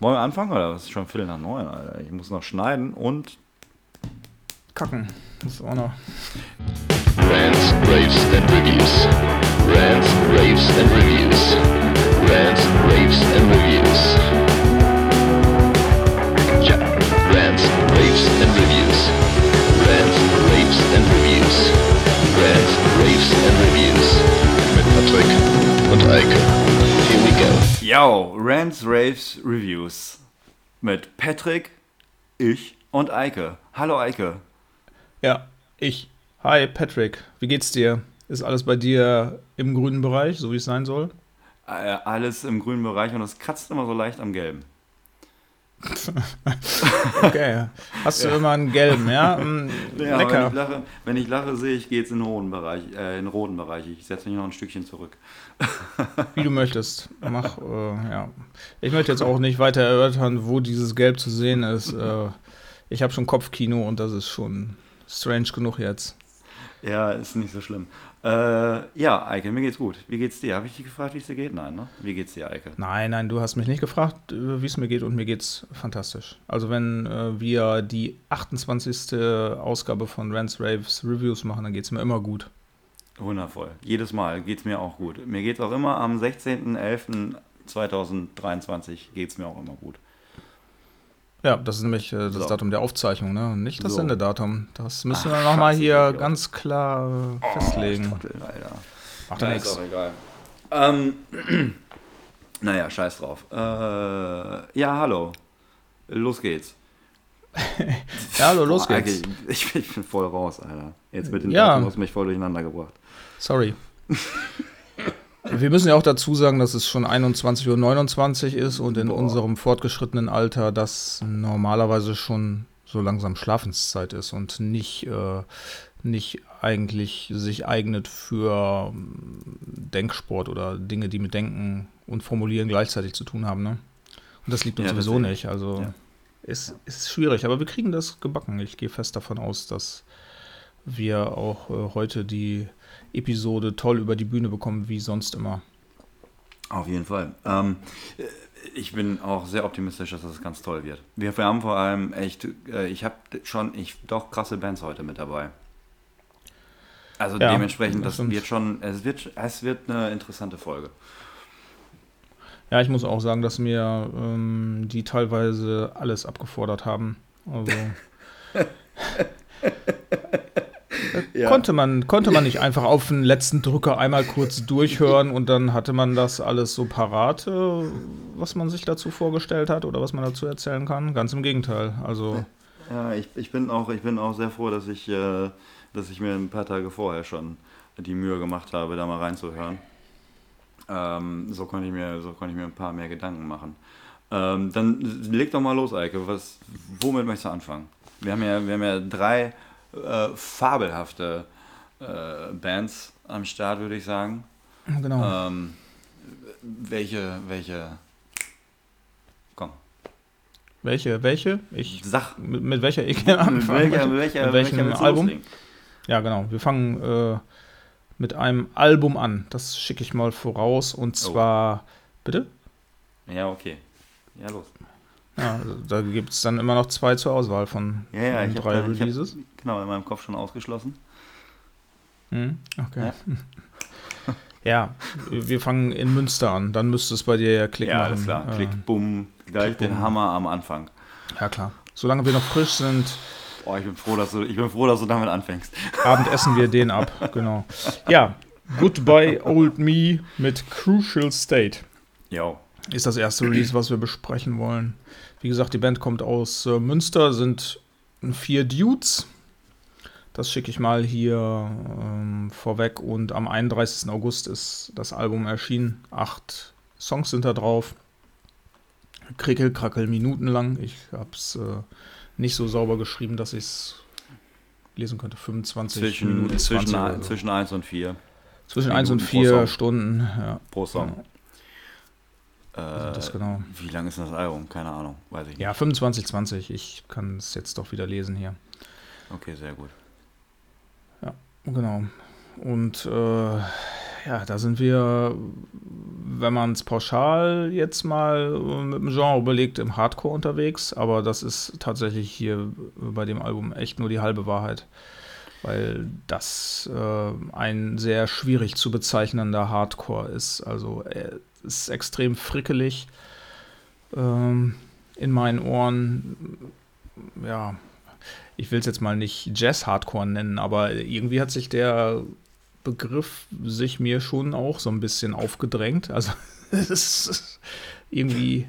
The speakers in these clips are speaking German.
Wollen wir anfangen oder was ist schon Viertel nach neun, Alter? Ich muss noch schneiden und kacken. Muss auch noch. Rants, Raves and Reviews. Rants, Raves and Reviews. Rants, Raves and Reviews. Ja, Rants, Raves and Reviews. Rants, Raves and Reviews. Rants, Raves and Reviews. Mit Patrick und Eike. Go. Yo, Rants, Raves, Reviews. Mit Patrick, ich und Eike. Hallo Eike. Ja, ich. Hi Patrick, wie geht's dir? Ist alles bei dir im grünen Bereich, so wie es sein soll? Äh, alles im grünen Bereich und es kratzt immer so leicht am gelben. okay, hast du ja. immer einen gelben, ja? Mm, ja Lecker. Wenn ich lache, wenn ich lache sehe ich, geht es in den roten Bereich. Äh, in den roten Bereich. Ich setze mich noch ein Stückchen zurück. Wie du möchtest. Mach, äh, ja. Ich möchte jetzt auch nicht weiter erörtern, wo dieses Gelb zu sehen ist. Äh, ich habe schon Kopfkino und das ist schon strange genug jetzt. Ja, ist nicht so schlimm. Äh, ja, Eike, mir geht's gut. Wie geht's dir? Habe ich dich gefragt, wie es dir geht? Nein, ne? Wie geht's dir, Eike? Nein, nein, du hast mich nicht gefragt, äh, wie es mir geht und mir geht's fantastisch. Also wenn äh, wir die 28. Ausgabe von Rants Raves Reviews machen, dann geht's mir immer gut. Wundervoll. Jedes Mal geht's mir auch gut. Mir geht's auch immer am 16.11.2023 geht's mir auch immer gut. Ja, das ist nämlich äh, das so. Datum der Aufzeichnung, ne? nicht das so. Sendedatum. Das müssen Ach, wir nochmal hier ganz klar äh, oh, festlegen. Trottel, Alter. Macht ja, ja nichts. Ist auch egal. Ähm, naja, scheiß drauf. Äh, ja, hallo. Los geht's. ja, hallo, los Boah, geht's. Ich, ich, bin voll raus, Alter. Jetzt mit den ja. Datum hast du mich voll durcheinander gebracht. Sorry. Wir müssen ja auch dazu sagen, dass es schon 21.29 Uhr ist und in Boah. unserem fortgeschrittenen Alter das normalerweise schon so langsam Schlafenszeit ist und nicht, äh, nicht eigentlich sich eignet für ähm, Denksport oder Dinge, die mit Denken und Formulieren gleichzeitig zu tun haben. Ne? Und das liegt uns ja, sowieso nicht. Also ja. ist, ist schwierig, aber wir kriegen das gebacken. Ich gehe fest davon aus, dass wir auch äh, heute die Episode toll über die Bühne bekommen, wie sonst immer. Auf jeden Fall. Ähm, ich bin auch sehr optimistisch, dass das ganz toll wird. Wir, haben vor allem echt, äh, ich habe schon ich, doch krasse Bands heute mit dabei. Also ja, dementsprechend, das, das wird schon, es wird, es wird eine interessante Folge. Ja, ich muss auch sagen, dass mir ähm, die teilweise alles abgefordert haben. Also ja. konnte, man, konnte man nicht einfach auf den letzten Drücker einmal kurz durchhören und dann hatte man das alles so parat, äh, was man sich dazu vorgestellt hat oder was man dazu erzählen kann? Ganz im Gegenteil. Also. Ja, ich, ich, bin, auch, ich bin auch sehr froh, dass ich, äh, dass ich mir ein paar Tage vorher schon die Mühe gemacht habe, da mal reinzuhören. Ähm, so, konnte ich mir, so konnte ich mir ein paar mehr Gedanken machen. Ähm, dann leg doch mal los, Eike. Was, womit möchtest du anfangen? Wir haben ja, wir haben ja drei äh, fabelhafte äh, Bands am Start, würde ich sagen. Genau. Ähm, welche, welche. Komm. Welche, welche? Ich sag. Mit, mit welcher ich anfangen? Mit, welcher, welcher, mit welchem welcher Album? Loslegen? Ja, genau. Wir fangen äh, mit einem Album an. Das schicke ich mal voraus. Und oh. zwar. Oh. Bitte? Ja, okay. Ja, los. Ja, da gibt es dann immer noch zwei zur Auswahl von, ja, ja, von drei hab, Releases. Hab, genau, in meinem Kopf schon ausgeschlossen. Hm, okay. Ja. ja. wir fangen in Münster an. Dann müsste es bei dir ja klicken. Ja, alles klar. Äh, Klick, bumm. Gleich den. Hammer am Anfang. Ja, klar. Solange wir noch frisch sind. Boah, ich bin froh, dass du, ich bin froh, dass du damit anfängst. Abend essen wir den ab, genau. Ja, Goodbye Old Me mit Crucial State. Jo. Ist das erste Release, was wir besprechen wollen. Wie gesagt, die Band kommt aus äh, Münster, sind vier Dudes. Das schicke ich mal hier ähm, vorweg. Und am 31. August ist das Album erschienen. Acht Songs sind da drauf. Krickel, krackel, minutenlang. Ich habe es äh, nicht so sauber geschrieben, dass ich es lesen könnte. 25 zwischen, Minuten. Zwischen, so. zwischen 1 und 4. Zwischen 1 und 4 Stunden. Ja. Pro Song. Ja. Also das genau. Wie lang ist das Album? Keine Ahnung, weiß ich nicht. Ja, 25, 20. Ich kann es jetzt doch wieder lesen hier. Okay, sehr gut. Genau. Und äh, ja, da sind wir, wenn man es pauschal jetzt mal mit dem Genre überlegt, im Hardcore unterwegs, aber das ist tatsächlich hier bei dem Album echt nur die halbe Wahrheit. Weil das äh, ein sehr schwierig zu bezeichnender Hardcore ist. Also er ist extrem frickelig ähm, in meinen Ohren. Ja, ich will es jetzt mal nicht Jazz-Hardcore nennen, aber irgendwie hat sich der Begriff sich mir schon auch so ein bisschen aufgedrängt. Also es ist irgendwie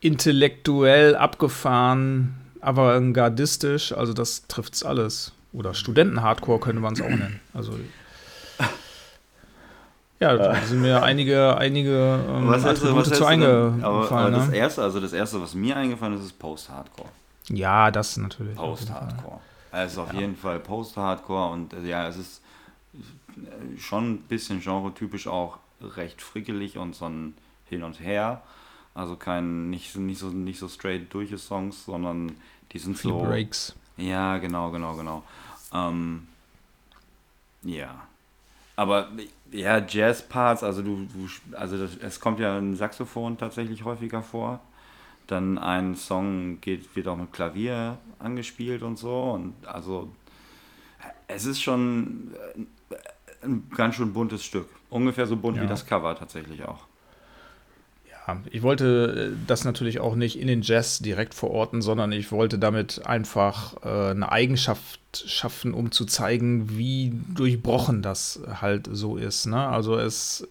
intellektuell abgefahren, aber gardistisch, also das trifft es alles. Oder Studenten-Hardcore könnte man es auch nennen. Also ja, da sind mir einige, einige ähm, was Attribute zu eingefallen. Aber, aber das ne? erste, also das erste, was mir eingefallen ist, ist Post-Hardcore. Ja, das natürlich. Post-Hardcore. Also auf ja. jeden Fall Post-Hardcore und äh, ja, es ist schon ein bisschen genretypisch auch recht frickelig und so ein Hin und Her. Also kein, nicht, nicht, so, nicht so straight durch Songs, sondern die sind Viel so. Breaks. Ja, genau, genau, genau. Ähm, ja. Aber ja, Jazz-Parts, also du, du also das, es kommt ja ein Saxophon tatsächlich häufiger vor. Dann ein Song geht, wird auch mit Klavier angespielt und so. Und also es ist schon ein ganz schön buntes Stück. Ungefähr so bunt ja. wie das Cover tatsächlich auch. Ja, ich wollte äh, das natürlich auch nicht in den Jazz direkt verorten, sondern ich wollte damit einfach äh, eine Eigenschaft schaffen, um zu zeigen, wie durchbrochen das halt so ist. Ne? Also es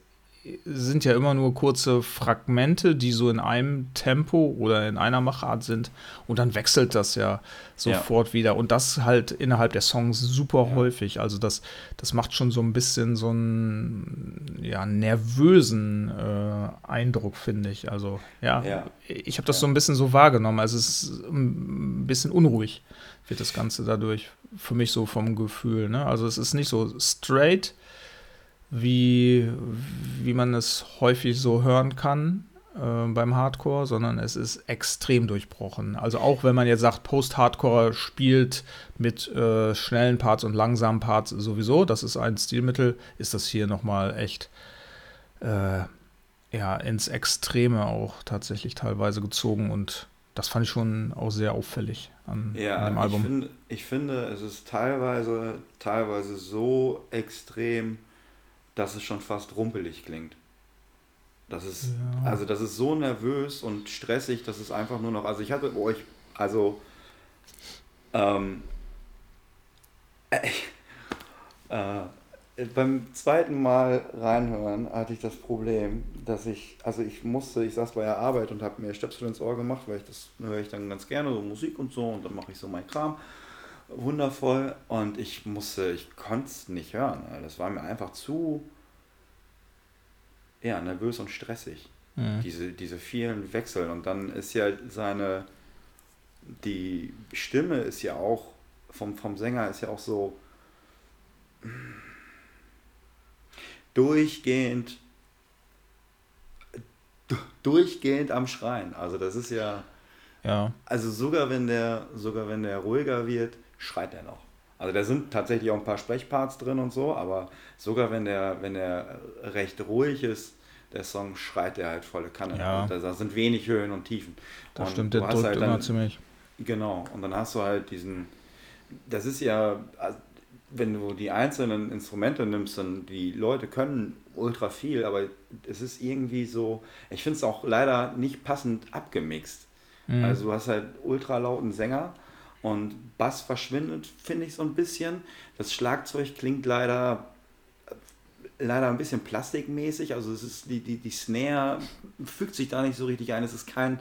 sind ja immer nur kurze Fragmente, die so in einem Tempo oder in einer Machart sind und dann wechselt das ja sofort ja. wieder und das halt innerhalb der Songs super ja. häufig. Also das, das macht schon so ein bisschen so einen ja, nervösen äh, Eindruck, finde ich. Also ja, ja. ich habe das so ein bisschen so wahrgenommen. Also es ist ein bisschen unruhig wird das Ganze dadurch für mich so vom Gefühl. Ne? Also es ist nicht so straight, wie, wie man es häufig so hören kann äh, beim Hardcore, sondern es ist extrem durchbrochen. Also auch wenn man jetzt sagt, Post-Hardcore spielt mit äh, schnellen Parts und langsamen Parts sowieso, das ist ein Stilmittel, ist das hier nochmal echt äh, ja, ins Extreme auch tatsächlich teilweise gezogen und das fand ich schon auch sehr auffällig an, ja, an dem Album. Ich, find, ich finde, es ist teilweise, teilweise so extrem dass es schon fast rumpelig klingt. Das ist, ja. also das ist so nervös und stressig, dass es einfach nur noch, also ich hatte euch, also ähm, äh, äh, beim zweiten Mal reinhören hatte ich das Problem, dass ich, also ich musste, ich saß bei der Arbeit und habe mir Stöpsel ins Ohr gemacht, weil ich das höre ich dann ganz gerne, so Musik und so und dann mache ich so meinen Kram wundervoll und ich musste, ich konnte es nicht hören. Das war mir einfach zu ja, nervös und stressig. Mhm. Diese, diese vielen Wechsel und dann ist ja seine, die Stimme ist ja auch, vom, vom Sänger ist ja auch so durchgehend durchgehend am Schreien. Also das ist ja, ja. Also sogar wenn der, sogar wenn der ruhiger wird, schreit er noch. Also da sind tatsächlich auch ein paar Sprechparts drin und so, aber sogar wenn der, wenn der recht ruhig ist, der Song schreit er halt volle Kanne. Ja. Da, da sind wenig Höhen und Tiefen. Das und stimmt, der drückt halt immer ziemlich. Genau, und dann hast du halt diesen, das ist ja, wenn du die einzelnen Instrumente nimmst, dann die Leute können ultra viel, aber es ist irgendwie so, ich finde es auch leider nicht passend abgemixt. Mhm. Also du hast halt ultra lauten Sänger und Bass verschwindet, finde ich so ein bisschen. Das Schlagzeug klingt leider leider ein bisschen plastikmäßig. Also es ist die, die, die Snare fügt sich da nicht so richtig ein. Es ist kein,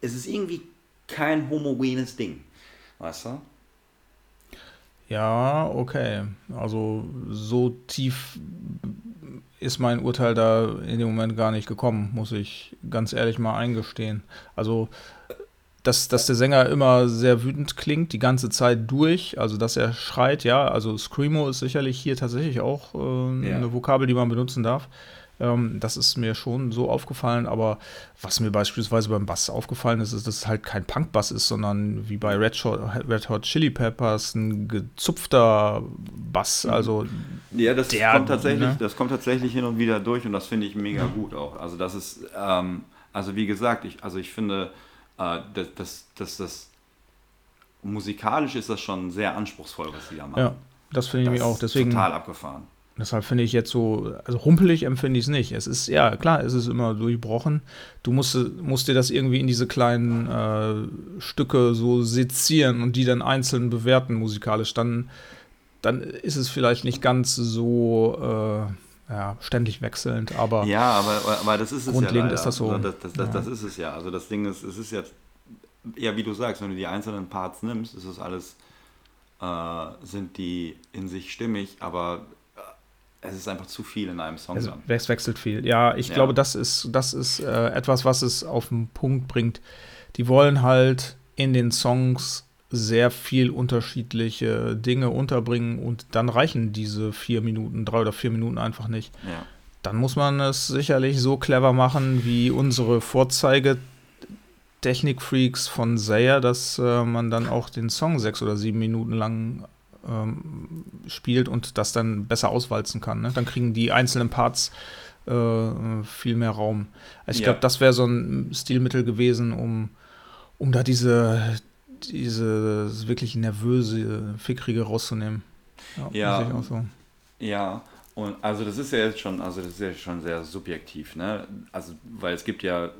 es ist irgendwie kein homogenes Ding. Weißt du? Ja, okay. Also so tief ist mein Urteil da in dem Moment gar nicht gekommen, muss ich ganz ehrlich mal eingestehen. Also dass, dass der Sänger immer sehr wütend klingt, die ganze Zeit durch, also dass er schreit, ja, also Screamo ist sicherlich hier tatsächlich auch äh, ja. eine Vokabel, die man benutzen darf. Ähm, das ist mir schon so aufgefallen, aber was mir beispielsweise beim Bass aufgefallen ist, ist, dass es halt kein Punk-Bass ist, sondern wie bei Red Hot, Red Hot Chili Peppers ein gezupfter Bass, mhm. also Ja, das Der, kommt tatsächlich, ne? das kommt tatsächlich hin und wieder durch und das finde ich mega gut auch. Also das ist, ähm, also wie gesagt, ich, also ich finde, äh, das, das, das, das musikalisch ist das schon sehr anspruchsvoll, was sie da machen. Ja, das finde ich das auch. Deswegen, total abgefahren. deshalb finde ich jetzt so, also rumpelig empfinde ich es nicht. Es ist, ja, klar, es ist immer durchbrochen. Du musst, musst dir das irgendwie in diese kleinen äh, Stücke so sezieren und die dann einzeln bewerten musikalisch. Dann, dann ist es vielleicht nicht ganz so äh, ja, ständig wechselnd, aber Ja, aber, aber das ist es Grundlegend ja leider. ist das so. Also Das, das, das, Ja. das ist es ja. Also das Ding ist, es ist jetzt, ja, wie du sagst, wenn du die einzelnen Parts nimmst, ist es alles, äh, sind die in sich stimmig, aber äh, es ist einfach zu viel in einem Song Es, es wechselt viel. Ja, ich Ja. glaube, das ist, das ist äh, etwas, was es auf den Punkt bringt. Die wollen halt in den Songs sehr viel unterschiedliche Dinge unterbringen und dann reichen diese vier Minuten, drei oder vier Minuten einfach nicht. Ja. Dann muss man es sicherlich so clever machen wie unsere Vorzeige. Technikfreaks von Sayer, dass äh, man dann auch den Song sechs oder sieben Minuten lang ähm, spielt und das dann besser auswalzen kann. Ne? Dann kriegen die einzelnen Parts äh, viel mehr Raum. Also ich Ja. glaube, das wäre so ein Stilmittel gewesen, um, um da diese, diese wirklich nervöse, fickrige rauszunehmen. Ja. auch so. Ja, und also das ist ja jetzt schon, also das ist ja schon sehr subjektiv, ne? Also, weil es gibt ja äh,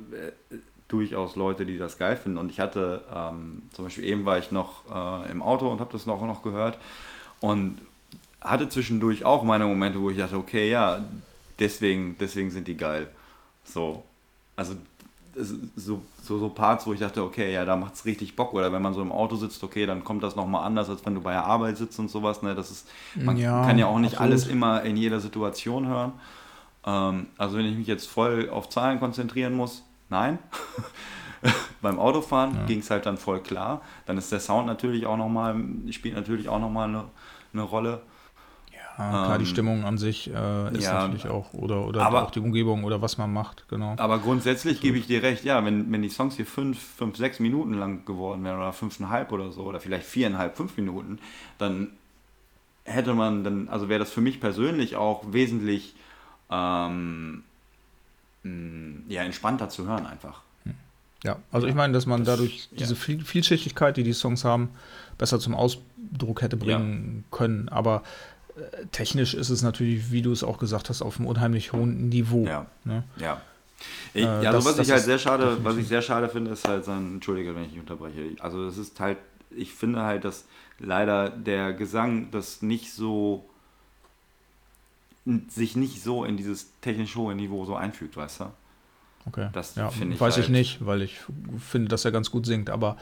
durchaus Leute, die das geil finden. Und ich hatte, ähm, zum Beispiel eben war ich noch äh, im Auto und habe das noch, noch gehört und hatte zwischendurch auch meine Momente, wo ich dachte, okay, ja, deswegen, deswegen sind die geil. So, also so, so, so Parts, wo ich dachte, okay, ja, da macht es richtig Bock. Oder wenn man so im Auto sitzt, okay, dann kommt das nochmal anders, als wenn du bei der Arbeit sitzt und sowas. Ne? Das ist, man Ja, kann ja auch nicht absolut. alles immer in jeder Situation hören. Ähm, also wenn ich mich jetzt voll auf Zahlen konzentrieren muss, nein. Beim Autofahren Ja. ging es halt dann voll klar. Dann ist der Sound natürlich auch nochmal, spielt natürlich auch nochmal eine, eine Rolle. Ja, klar, die Ähm, Stimmung an sich äh, ist ja, natürlich auch, oder, oder aber- auch die Umgebung oder was man macht, genau. Aber grundsätzlich gebe ich dir recht, ja, wenn, wenn die Songs hier fünf, fünf, sechs Minuten lang geworden wären oder fünfeinhalb oder so, oder vielleicht viereinhalb, fünf Minuten, dann hätte man dann, also wäre das für mich persönlich auch wesentlich ähm, mh, ja, entspannter zu hören einfach. Ja, also ich meine, dass man das- dadurch ja. diese Viel Vielschichtigkeit, die die Songs haben, besser zum Ausdruck hätte bringen können. Aber technisch ist es natürlich, wie du es auch gesagt hast, auf einem unheimlich hohen Niveau. Ja. Ne? Ja. Ich, Äh, also das- was das ich halt sehr schade, was definitiv- ich sehr schade finde, ist halt sein, entschuldige, wenn ich unterbreche. Also es ist halt, ich finde halt, dass leider der Gesang das nicht so sich nicht so in dieses technisch hohe Niveau so einfügt, weißt du? Okay. Das ja, finde ich weiß ich halt- nicht, weil ich finde, dass er ganz gut singt. Aber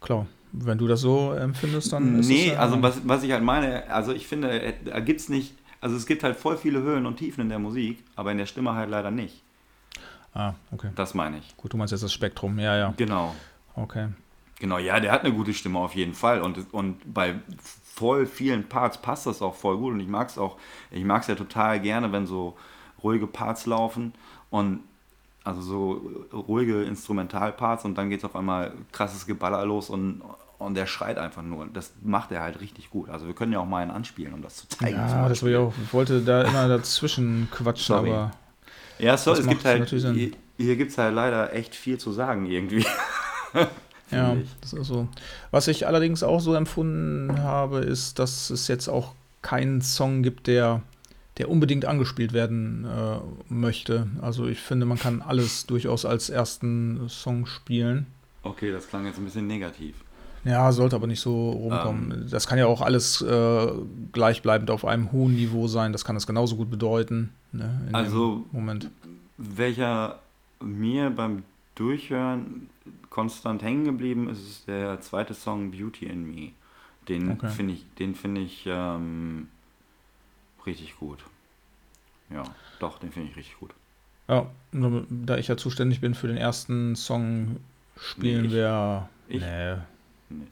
klar, wenn du das so empfindest, dann ist nee, es ja, also was, was ich halt meine, also ich finde, äh, da gibt's nicht, also es gibt halt voll viele Höhen und Tiefen in der Musik, aber in der Stimme halt leider nicht. Ah, okay. Das meine ich. Gut, du meinst jetzt das Spektrum. Ja, ja. Genau. Okay. Genau, ja, der hat eine gute Stimme auf jeden Fall. Und, und bei voll vielen Parts passt das auch voll gut. Und ich mag es auch, ich mag es ja total gerne, wenn so ruhige Parts laufen und also so ruhige Instrumentalparts und dann geht es auf einmal krasses Geballer los und, und der schreit einfach nur. Das macht er halt richtig gut. Also wir können ja auch mal einen anspielen, um das zu zeigen. Ja, das will ich auch. Ich wollte da immer dazwischen quatschen, Sorry. aber Ja, so, es gibt halt, hier, hier gibt es halt leider echt viel zu sagen irgendwie. Ja, ich. das ist so. Was ich allerdings auch so empfunden habe, ist, dass es jetzt auch keinen Song gibt, der, der unbedingt angespielt werden äh, möchte. Also ich finde, man kann alles durchaus als ersten Song spielen. Okay, das klang jetzt ein bisschen negativ. Ja, sollte aber nicht so rumkommen. das kann ja auch alles äh, gleichbleibend auf einem hohen Niveau sein. Das kann es genauso gut bedeuten. Ne, Also- Moment. Welcher mir beim Durchhören konstant hängen geblieben ist, ist der zweite Song Beauty in Me. Den Okay. finde ich, den finde ich ähm, richtig gut. Ja, doch, den finde ich richtig gut. Ja, nur da ich ja zuständig bin für den ersten Song, spielen Nee, wir. Ich? Nee,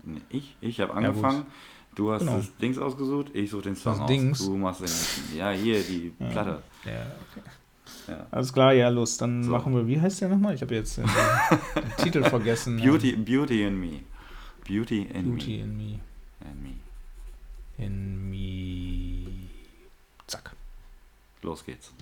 Nee, ich ich habe Ja, angefangen. du hast Genau. das Dings ausgesucht, ich suche den Song Das aus. Dings? Du machst den. Ja, hier die Ja. Platte. Ja, okay. Ja. Alles klar, ja, los. Dann So. machen wir, wie heißt der nochmal? Ich habe jetzt den, den Titel vergessen. Beauty, Beauty in Me. Beauty in Beauty Me. me. In me. In me. Los geht's.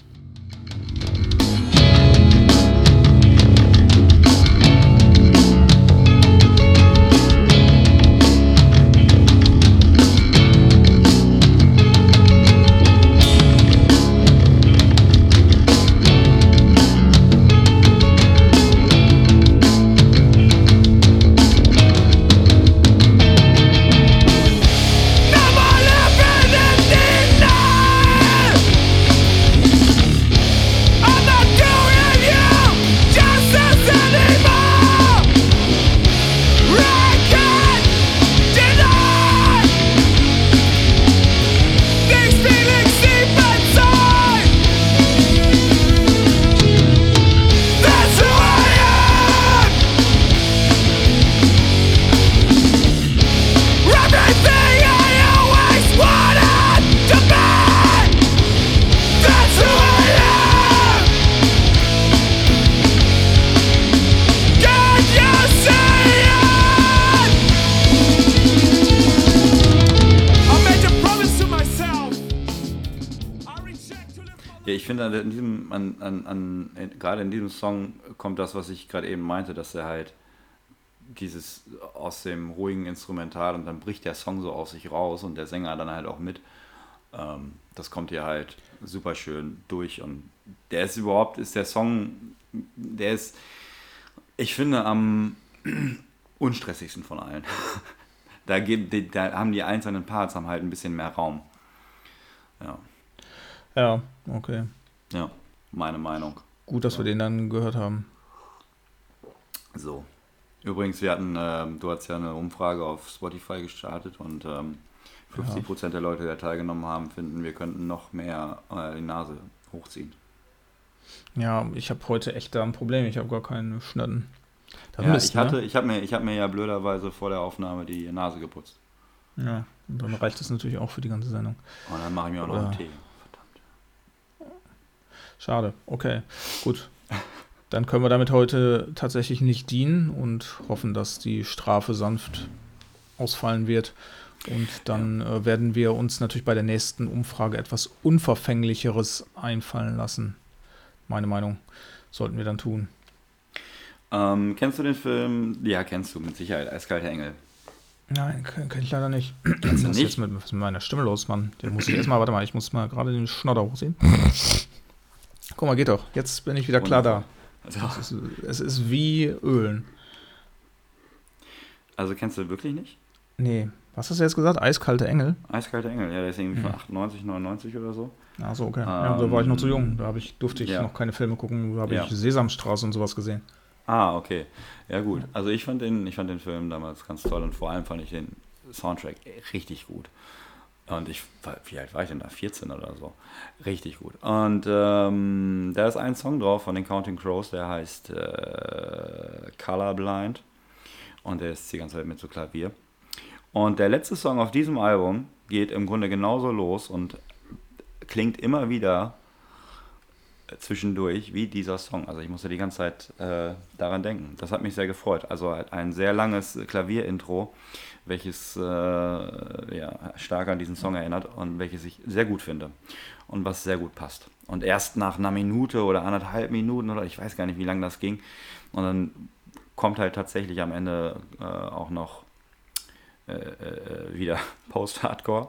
Diesem Song kommt das, was ich gerade eben meinte, dass er halt dieses aus dem ruhigen Instrumental und dann bricht der Song so aus sich raus und der Sänger dann halt auch mit. Ähm, das kommt hier halt super schön durch und der ist überhaupt, ist der Song, der ist, ich finde, am unstressigsten von allen. da, gibt, da haben die einzelnen Parts haben halt ein bisschen mehr Raum. Ja. Ja, okay. Ja, meine Meinung. Gut, dass wir den dann gehört haben. So. Übrigens, wir hatten, ähm, du hast ja eine Umfrage auf Spotify gestartet und ähm, 50% der Leute, die da teilgenommen haben, finden, wir könnten noch mehr äh, die Nase hochziehen. Ja, ich habe heute echt da ein Problem. Ich habe gar keine Schnatten. Das Ja, Mist, ich hatte, ne? ich habe mir, ich habe mir ja blöderweise vor der Aufnahme die Nase geputzt. Ja, und dann reicht das natürlich auch für die ganze Sendung. Und dann mache ich mir auch noch einen Tee. Schade. Okay, gut. Dann können wir damit heute tatsächlich nicht dienen und hoffen, dass die Strafe sanft ausfallen wird. Und dann äh, werden wir uns natürlich bei der nächsten Umfrage etwas Unverfänglicheres einfallen lassen. Meine Meinung. Sollten wir dann tun. Ähm, kennst du den Film? Ja, kennst du mit Sicherheit. Eiskalte Engel. Nein, kenne kenn ich leider nicht. Was ist jetzt mit, mit meiner Stimme los, Mann? Den muss ich erstmal, warte mal, ich muss mal gerade den Schnodder hochziehen. Guck mal, geht doch. Jetzt bin ich wieder klar da. Also, Es ist, es ist wie Ölen. also kennst du wirklich nicht? Nee, was hast du jetzt gesagt? Eiskalte Engel? Eiskalte Engel, ja, der ist irgendwie von Mhm. 98, 99 oder so. Ach so, okay. ja, da war ich noch zu jung. Da hab ich, durfte ich ja. noch keine Filme gucken. Da habe Ja. ich Sesamstraße und sowas gesehen. Ah, okay. Ja gut. Also ich fand den, ich fand den Film damals ganz toll und vor allem fand ich den Soundtrack richtig gut. Und ich, wie alt war ich denn da? 14 oder so. Richtig gut. Und ähm, da ist ein Song drauf von den Counting Crows, der heißt äh, Colorblind. Und der ist die ganze Zeit mit so Klavier. Und der letzte Song auf diesem Album geht im Grunde genauso los und klingt immer wieder zwischendurch wie dieser Song. Also ich musste die ganze Zeit äh, daran denken. Das hat mich sehr gefreut. Also ein sehr langes Klavierintro, welches äh, ja, stark an diesen Song erinnert und welches ich sehr gut finde und was sehr gut passt. Und erst nach einer Minute oder anderthalb Minuten oder ich weiß gar nicht, wie lange das ging, und dann kommt halt tatsächlich am Ende äh, auch noch äh, äh, wieder Post-Hardcore.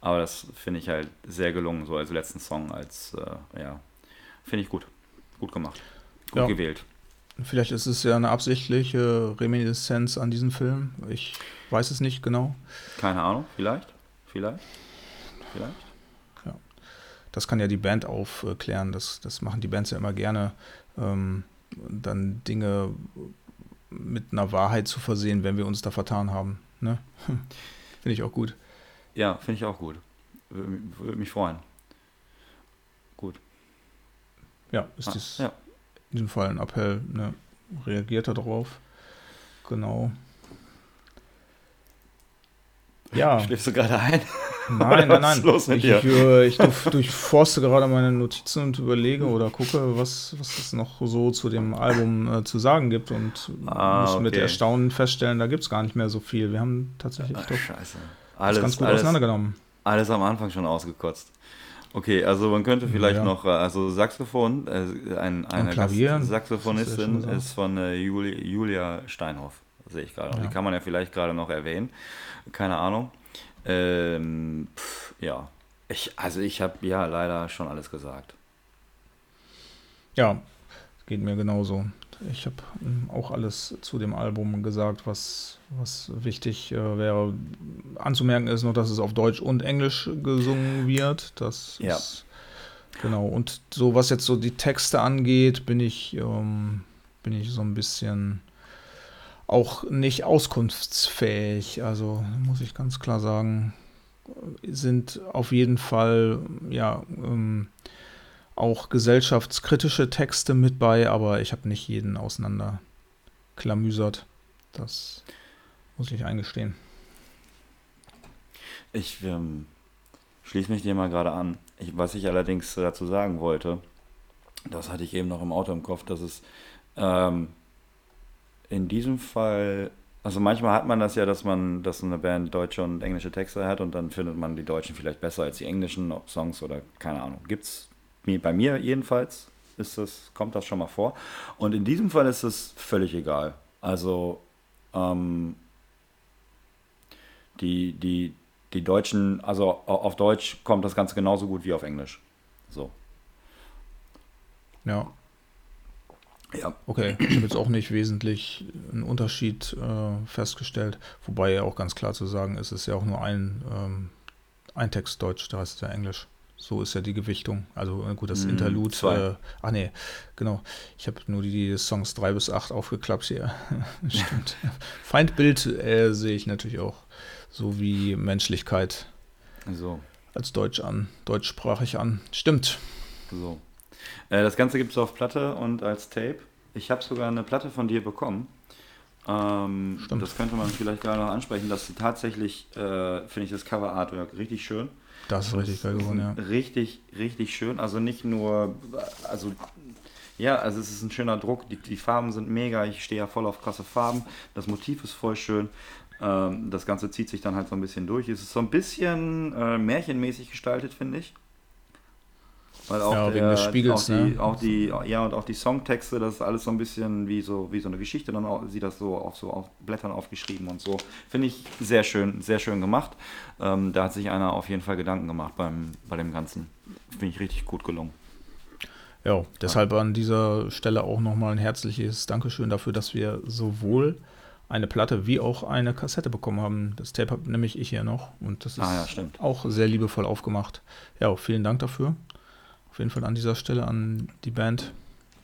Aber das finde ich halt sehr gelungen, so als letzten Song, als, äh, ja, finde ich gut. Gut gemacht. Gut Ja. gewählt. Vielleicht ist es ja eine absichtliche Reminiszenz an diesen Film. Ich weiß es nicht genau. Keine Ahnung, vielleicht, vielleicht, vielleicht. Das kann ja die Band aufklären. Das, das machen die Bands ja immer gerne. Ähm, dann Dinge mit einer Wahrheit zu versehen, wenn wir uns da vertan haben. Ne? Finde ich auch gut. Ja, finde ich auch gut. Würde mich freuen. Gut. Ja, ist Ah, das ja. in diesem Fall ein Appell. Ne? Reagiert er darauf. Genau. Ja, Schläfst du gerade ein? nein, nein, nein. los mit ich, dir? ich, äh, ich durch, durchforste gerade meine Notizen und überlege oder gucke, was, was es noch so zu dem Album äh, zu sagen gibt und Ah, muss mit okay. Erstaunen feststellen, da gibt es gar nicht mehr so viel. Wir haben tatsächlich Ach, doch das ganz Alles, gut alles, auseinandergenommen. alles am Anfang schon ausgekotzt. Okay, also man könnte vielleicht Ja. noch, äh, also Saxophon, äh, ein, eine Klavier, Saxophonistin ist ja ist von äh, Juli, Julia Steinhoff, sehe ich gerade. Ja. Die kann man ja vielleicht gerade noch erwähnen. Keine Ahnung. Ähm, pff, ja, ich, also ich habe ja leider schon alles gesagt. Ja, geht mir genauso. Ich habe auch alles zu dem Album gesagt, was, was wichtig äh, wäre. Anzumerken ist noch, dass es auf Deutsch und Englisch gesungen wird. Das Ja. ist genau. Und so was jetzt so die Texte angeht, bin ich, ähm, bin ich so ein bisschen auch nicht auskunftsfähig. Also muss ich ganz klar sagen, sind auf jeden Fall ja ähm, auch gesellschaftskritische Texte mit bei, aber ich habe nicht jeden auseinanderklamüsert. Das muss ich eingestehen. Ich ähm, schließe mich dir mal gerade an. Ich, was ich allerdings dazu sagen wollte, das hatte ich eben noch im Auto im Kopf, dass es ähm, in diesem Fall, also manchmal hat man das ja, dass man, dass eine Band deutsche und englische Texte hat und dann findet man die deutschen vielleicht besser als die englischen Songs oder keine Ahnung. Gibt's mir- bei mir jedenfalls ist das, kommt das schon mal vor. Und in diesem Fall ist es völlig egal. Also ähm, die, die, die Deutschen, also au- auf Deutsch kommt das Ganze genauso gut wie auf Englisch. So. Ja, Ja. okay. Ich habe jetzt auch nicht wesentlich einen Unterschied äh, festgestellt. Wobei ja auch ganz klar zu sagen ist, es ist ja auch nur ein, ähm, ein Text Deutsch, der Rest ist ja Englisch. So ist ja die Gewichtung. Also äh, gut, das Mm, Interlude. zwei. Äh, ach nee, genau. Ich habe nur die Songs 3 bis 8 aufgeklappt hier. Stimmt. Feindbild äh, sehe ich natürlich auch. So wie Menschlichkeit So. als Deutsch an, deutschsprachig an. Stimmt. So. Äh, das Ganze gibt es auf Platte und als Tape. Ich habe sogar eine Platte von dir bekommen. Ähm, Stimmt. das könnte man vielleicht gerade noch ansprechen, dass tatsächlich, äh, finde ich das Cover Artwork richtig schön. Das ist richtig geil geworden, ja. Richtig, richtig schön. Also nicht nur, also ja, also es ist ein schöner Druck. Die, die Farben sind mega. Ich stehe ja voll auf krasse Farben. Das Motiv ist voll schön. Ähm, das Ganze zieht sich dann halt so ein bisschen durch. Es ist so ein bisschen äh, märchenmäßig gestaltet, finde ich. Weil auch Ja, wegen der, des Spiegels, auch die, ne? auch die, ja und auch die Songtexte, das ist alles so ein bisschen wie so, wie so eine Geschichte, dann auch, sieht das so auf so auf Blättern aufgeschrieben und so. Finde ich sehr schön, sehr schön gemacht. Ähm, da hat sich einer auf jeden Fall Gedanken gemacht beim, bei dem Ganzen. Finde ich richtig gut gelungen. Ja, deshalb an dieser Stelle auch nochmal ein herzliches Dankeschön dafür, dass wir sowohl eine Platte wie auch eine Kassette bekommen haben. Das Tape habe nämlich ich hier noch und das ist Ah ja, auch sehr liebevoll aufgemacht. Ja, vielen Dank dafür. Auf jeden Fall an dieser Stelle an die Band.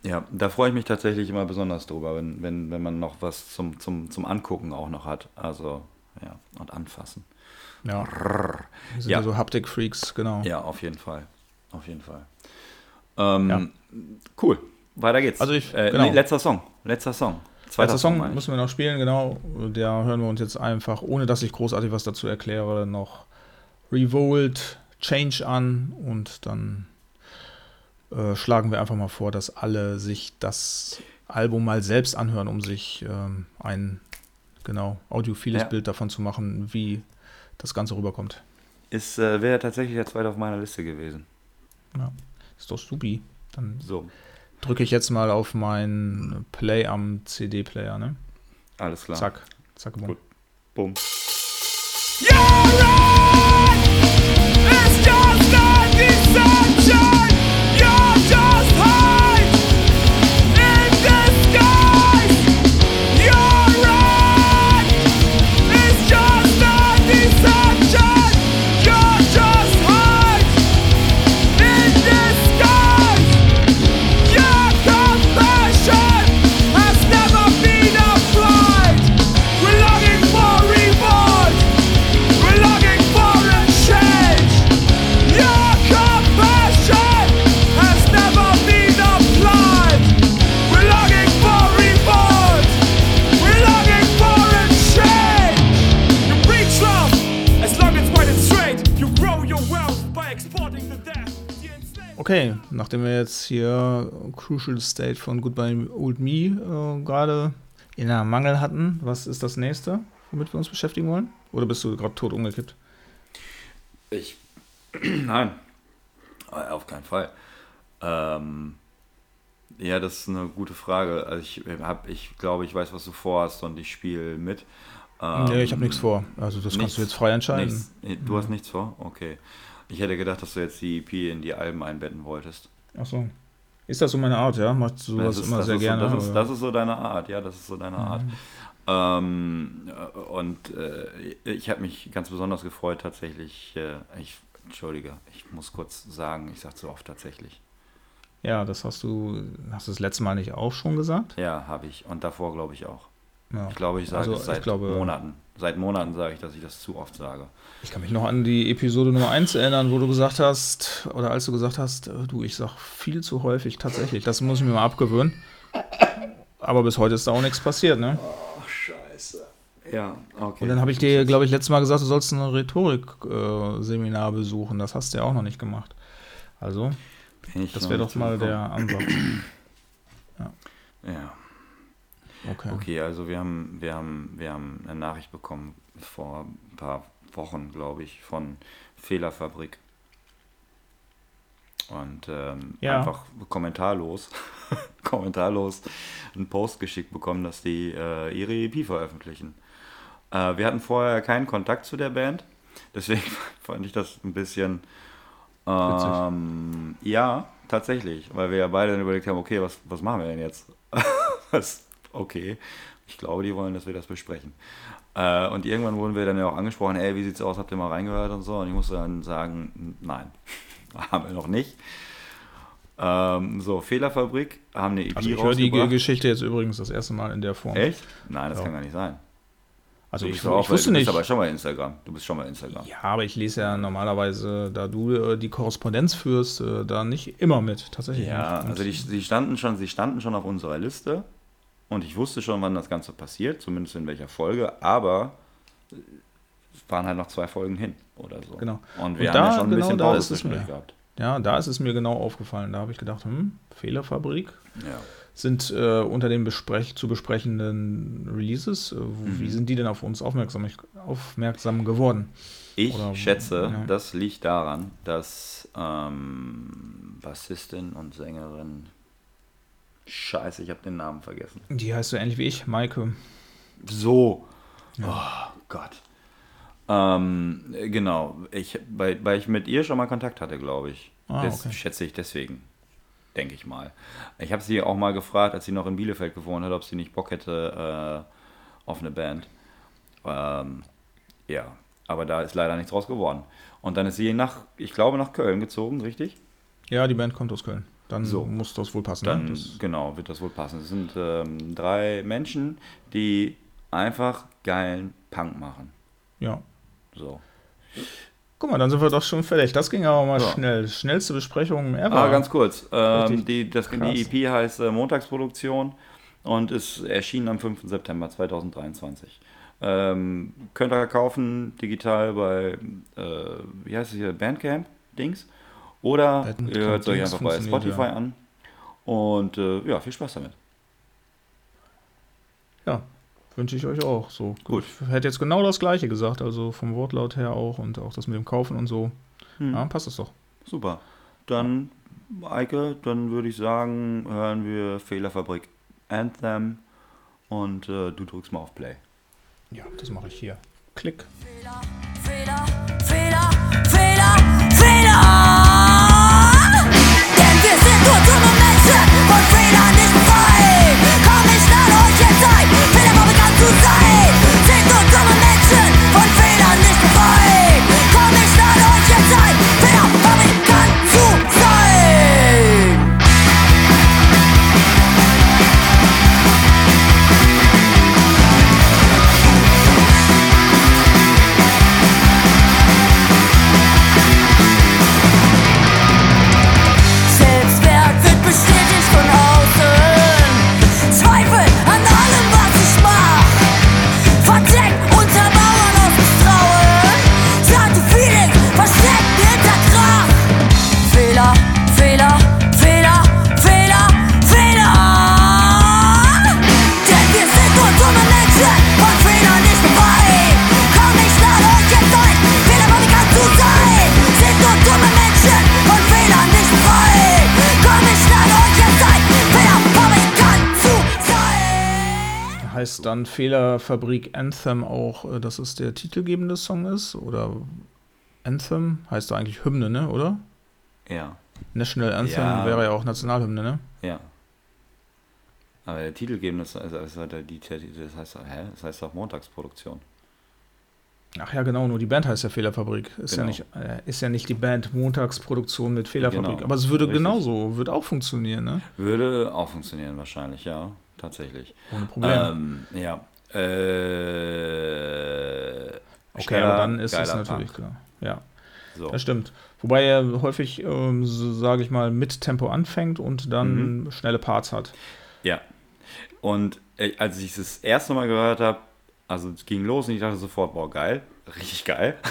Ja, da freue ich mich tatsächlich immer besonders drüber, wenn, wenn, wenn man noch was zum, zum, zum Angucken auch noch hat. Also, ja, und anfassen. Ja, wir sind Ja. so Haptik-Freaks, genau. Ja, auf jeden Fall. Auf jeden Fall. Ähm, Ja. Cool. Weiter geht's. Also ich- äh, genau. nee, letzter Song. Letzter Song. Zweiter Letzter Song ich. müssen wir noch spielen, genau. Der hören wir uns jetzt einfach, ohne dass ich großartig was dazu erkläre, noch Revolt, Change an und dann äh, schlagen wir einfach mal vor, dass alle sich das Album mal selbst anhören, um sich ähm, ein genau audiophiles Ja. Bild davon zu machen, wie das Ganze rüberkommt. Ist, äh, wäre tatsächlich der zweite auf meiner Liste gewesen. Ja, ist doch supi. Dann So, drücke ich jetzt mal auf meinen Play am CD-Player, ne? alles klar. Zack, zack, bumm. Gut. Bumm. It's Okay, nachdem wir jetzt hier Crucial State von Goodbye Old Me äh, gerade in der Mangel hatten, was ist das nächste, womit wir uns beschäftigen wollen? Oder bist du gerade tot umgekippt? Ich. Nein. Äh, Auf keinen Fall. Ähm, ja, das ist eine gute Frage. Also ich hab, ich glaube, ich weiß, was du vorhast und ich spiele mit. Ähm, nee, ich habe nichts vor. Also das kannst du jetzt frei entscheiden. Nichts, du hast nichts vor? Okay. Ich hätte gedacht, dass du jetzt die EP in die Alben einbetten wolltest. Ach so. Ist das so meine Art, ja? Machst du sowas das ist, immer sehr gerne? So, das, ist, das ist so deine Art, ja, das ist so deine Art. Ähm, äh, und äh, ich habe mich ganz besonders gefreut, tatsächlich. Äh, ich, Entschuldige, ich muss kurz sagen, ich sage so oft tatsächlich. ja, das hast du, hast du das letzte Mal nicht auch schon gesagt? Ja, habe ich. Und davor glaube ich auch. Ja. Ich glaube, ich sage Also, es seit glaube- Monaten. Seit Monaten sage ich, dass ich das zu oft sage. Ich kann mich noch an die Episode Nummer 1 erinnern, wo du gesagt hast, oder als du gesagt hast, äh, du, ich sag viel zu häufig tatsächlich. Das muss ich mir mal abgewöhnen. Aber bis heute ist da auch nichts passiert, ne? Ja, okay. Und dann habe ich dir, glaube ich, letztes Mal gesagt, du sollst ein Rhetorik-Seminar besuchen. Das hast du ja auch noch nicht gemacht. Also, ich das wäre doch mal der Ansatz. Ja. Okay. Okay, also wir haben, wir haben, wir haben eine Nachricht bekommen vor ein paar Wochen, glaube ich, von Fehlerfabrik. Und ähm, Ja. einfach kommentarlos, kommentarlos einen Post geschickt bekommen, dass die äh, ihre EP veröffentlichen. Äh, wir hatten vorher keinen Kontakt zu der Band, deswegen fand ich das ein bisschen ähm, ja, tatsächlich, weil wir ja beide dann überlegt haben, okay, was, was machen wir denn jetzt? was, okay, ich glaube, die wollen, dass wir das besprechen. Äh, und irgendwann wurden wir dann ja auch angesprochen, ey, wie sieht's aus, habt ihr mal reingehört und so? Und ich musste dann sagen, nein, haben wir noch nicht. Ähm, so, Fehlerfabrik haben eine EP Also ich höre die. Geschichte jetzt übrigens das erste Mal in der Form. Echt? Nein, das Ja. kann gar nicht sein. Also Du ich, auch, ich wusste du nicht. bist aber schon bei Instagram. Du bist schon bei Instagram. Ja, aber ich lese ja normalerweise, da du äh, die Korrespondenz führst, äh, da nicht immer mit, tatsächlich. Ja, nicht. also die, sie, standen schon, sie standen schon auf unserer Liste und ich wusste schon, wann das Ganze passiert, zumindest in welcher Folge, aber es waren halt noch zwei Folgen hin oder so. Genau. Und wir Und haben ja da- schon ein genau bisschen da Pause ist es zwischendurch mir. gehabt. Ja, da ist es mir genau aufgefallen. Da habe ich gedacht, hm, Fehlerfabrik Ja. sind äh, unter den besprech zu besprechenden Releases. Äh, Mhm. Wie sind die denn auf uns aufmerksam, aufmerksam geworden? Ich Oder- schätze, ja. das liegt daran, dass ähm, Bassistin und Sängerin Scheiße, ich habe den Namen vergessen. Die heißt so ähnlich wie ich, Maike. So. Oh Gott. Ähm, genau. Ich, weil, weil ich mit ihr schon mal Kontakt hatte, glaube ich. Ah, das okay. schätze ich deswegen. Denke ich mal. Ich habe sie auch mal gefragt, als sie noch in Bielefeld gewohnt hat, ob sie nicht Bock hätte äh, auf eine Band. Ähm, ja, aber da ist leider nichts draus geworden. Und dann ist sie nach, ich glaube, nach Köln gezogen, richtig? Ja, die Band kommt aus Köln. Dann So. muss das wohl passen. Dann, ne? das, genau, wird das wohl passen. Es sind ähm, drei Menschen, die einfach geilen Punk machen. ja. So. Guck mal, dann sind wir doch schon fertig. Das ging aber mal Ja. schnell. Schnellste Besprechung ever. Ah, ganz kurz. Ähm, die, das, die EP heißt äh, Montagsproduktion und ist erschienen am 5. September 2023. Ähm, könnt ihr kaufen digital bei, äh, wie heißt es hier, Bandcamp, Dings. Oder Bandcamp ihr hört es euch einfach bei Spotify ja. an. Und äh, ja, viel Spaß damit. Ja, wünsche ich euch auch. So. Gut. Ich hätte jetzt genau das gleiche gesagt, also vom Wortlaut her auch und auch das mit dem Kaufen und so. Hm. Ja, passt das doch. Super. Dann, Eike, dann würde ich sagen, hören wir Fehlerfabrik Anthem und äh, du drückst mal auf Play. Ja, das mache ich hier. Klick. Fehler, Fehler, Fehler, Fehler. Denn Who's Heißt dann Fehlerfabrik Anthem auch, äh, dass es der titelgebende Song ist? Oder Anthem heißt doch eigentlich Hymne, ne? Oder? Ja, National Anthem Ja. wäre ja auch Nationalhymne, ne? ja. Aber der titelgebende, ist also das heißt, hä? Das heißt auch Montagsproduktion. Ach ja, genau, nur die Band heißt ja Fehlerfabrik. Ist, ja, Genau. nicht, äh, ist ja nicht die Band Montagsproduktion mit Fehlerfabrik. Genau, Aber es würde richtig. genauso, würde auch funktionieren, ne? Würde auch funktionieren wahrscheinlich, ja, tatsächlich. Ohne Probleme. Ähm, ja. Äh, okay, aber dann ist es natürlich Punk. klar. Ja, So. das stimmt. Wobei er häufig, ähm, so sage ich mal, mit Tempo anfängt und dann Mhm. schnelle Parts hat. Ja. Und äh, als ich es das erste Mal gehört habe, also es ging los und ich dachte sofort, boah, geil, richtig geil.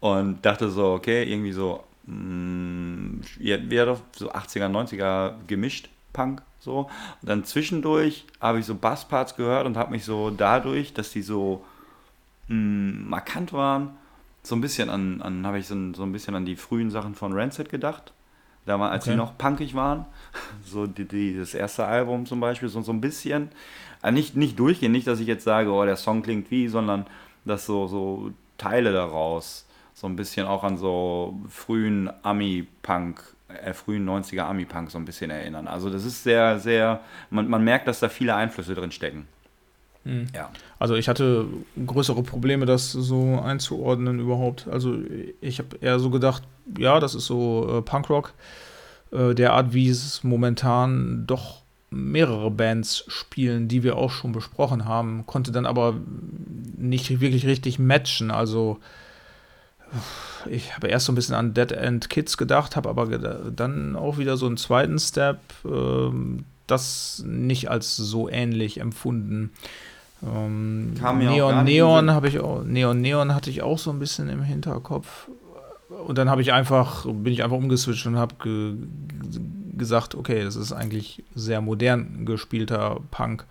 Und dachte so, okay, irgendwie so, mh, ja, wäre doch so 80er, 90er gemischt Punk so. Und dann zwischendurch habe ich so Bassparts gehört und habe mich so dadurch, dass die so mh, markant waren, so ein bisschen an, an habe ich so ein, so ein bisschen an die frühen Sachen von Rancid gedacht. Da war, als Okay. die noch punkig waren, so die, die, das erste Album zum Beispiel, so, so ein bisschen, äh, nicht, nicht durchgehend, nicht, dass ich jetzt sage, oh, der Song klingt wie, sondern dass so, so Teile daraus so ein bisschen auch an so frühen Ami-Punk, frühen 90er Ami-Punk so ein bisschen erinnern. Also das ist sehr, sehr, man, man merkt, dass da viele Einflüsse drin stecken. Ja. Also ich hatte größere Probleme, das so einzuordnen überhaupt. Also ich habe eher so gedacht, ja, das ist so äh, Punkrock, äh, der Art, wie es momentan doch mehrere Bands spielen, die wir auch schon besprochen haben, konnte dann aber nicht wirklich richtig matchen. Also ich habe erst so ein bisschen an Dead End Kids gedacht, habe aber dann auch wieder so einen zweiten Step, ähm, das nicht als so ähnlich empfunden. Ähm, Neon Neon habe ich auch, Neon Neon hatte ich auch so ein bisschen im Hinterkopf. Und dann habe ich einfach, bin ich einfach umgeswitcht und habe ge gesagt, okay, das ist eigentlich sehr modern gespielter Punk,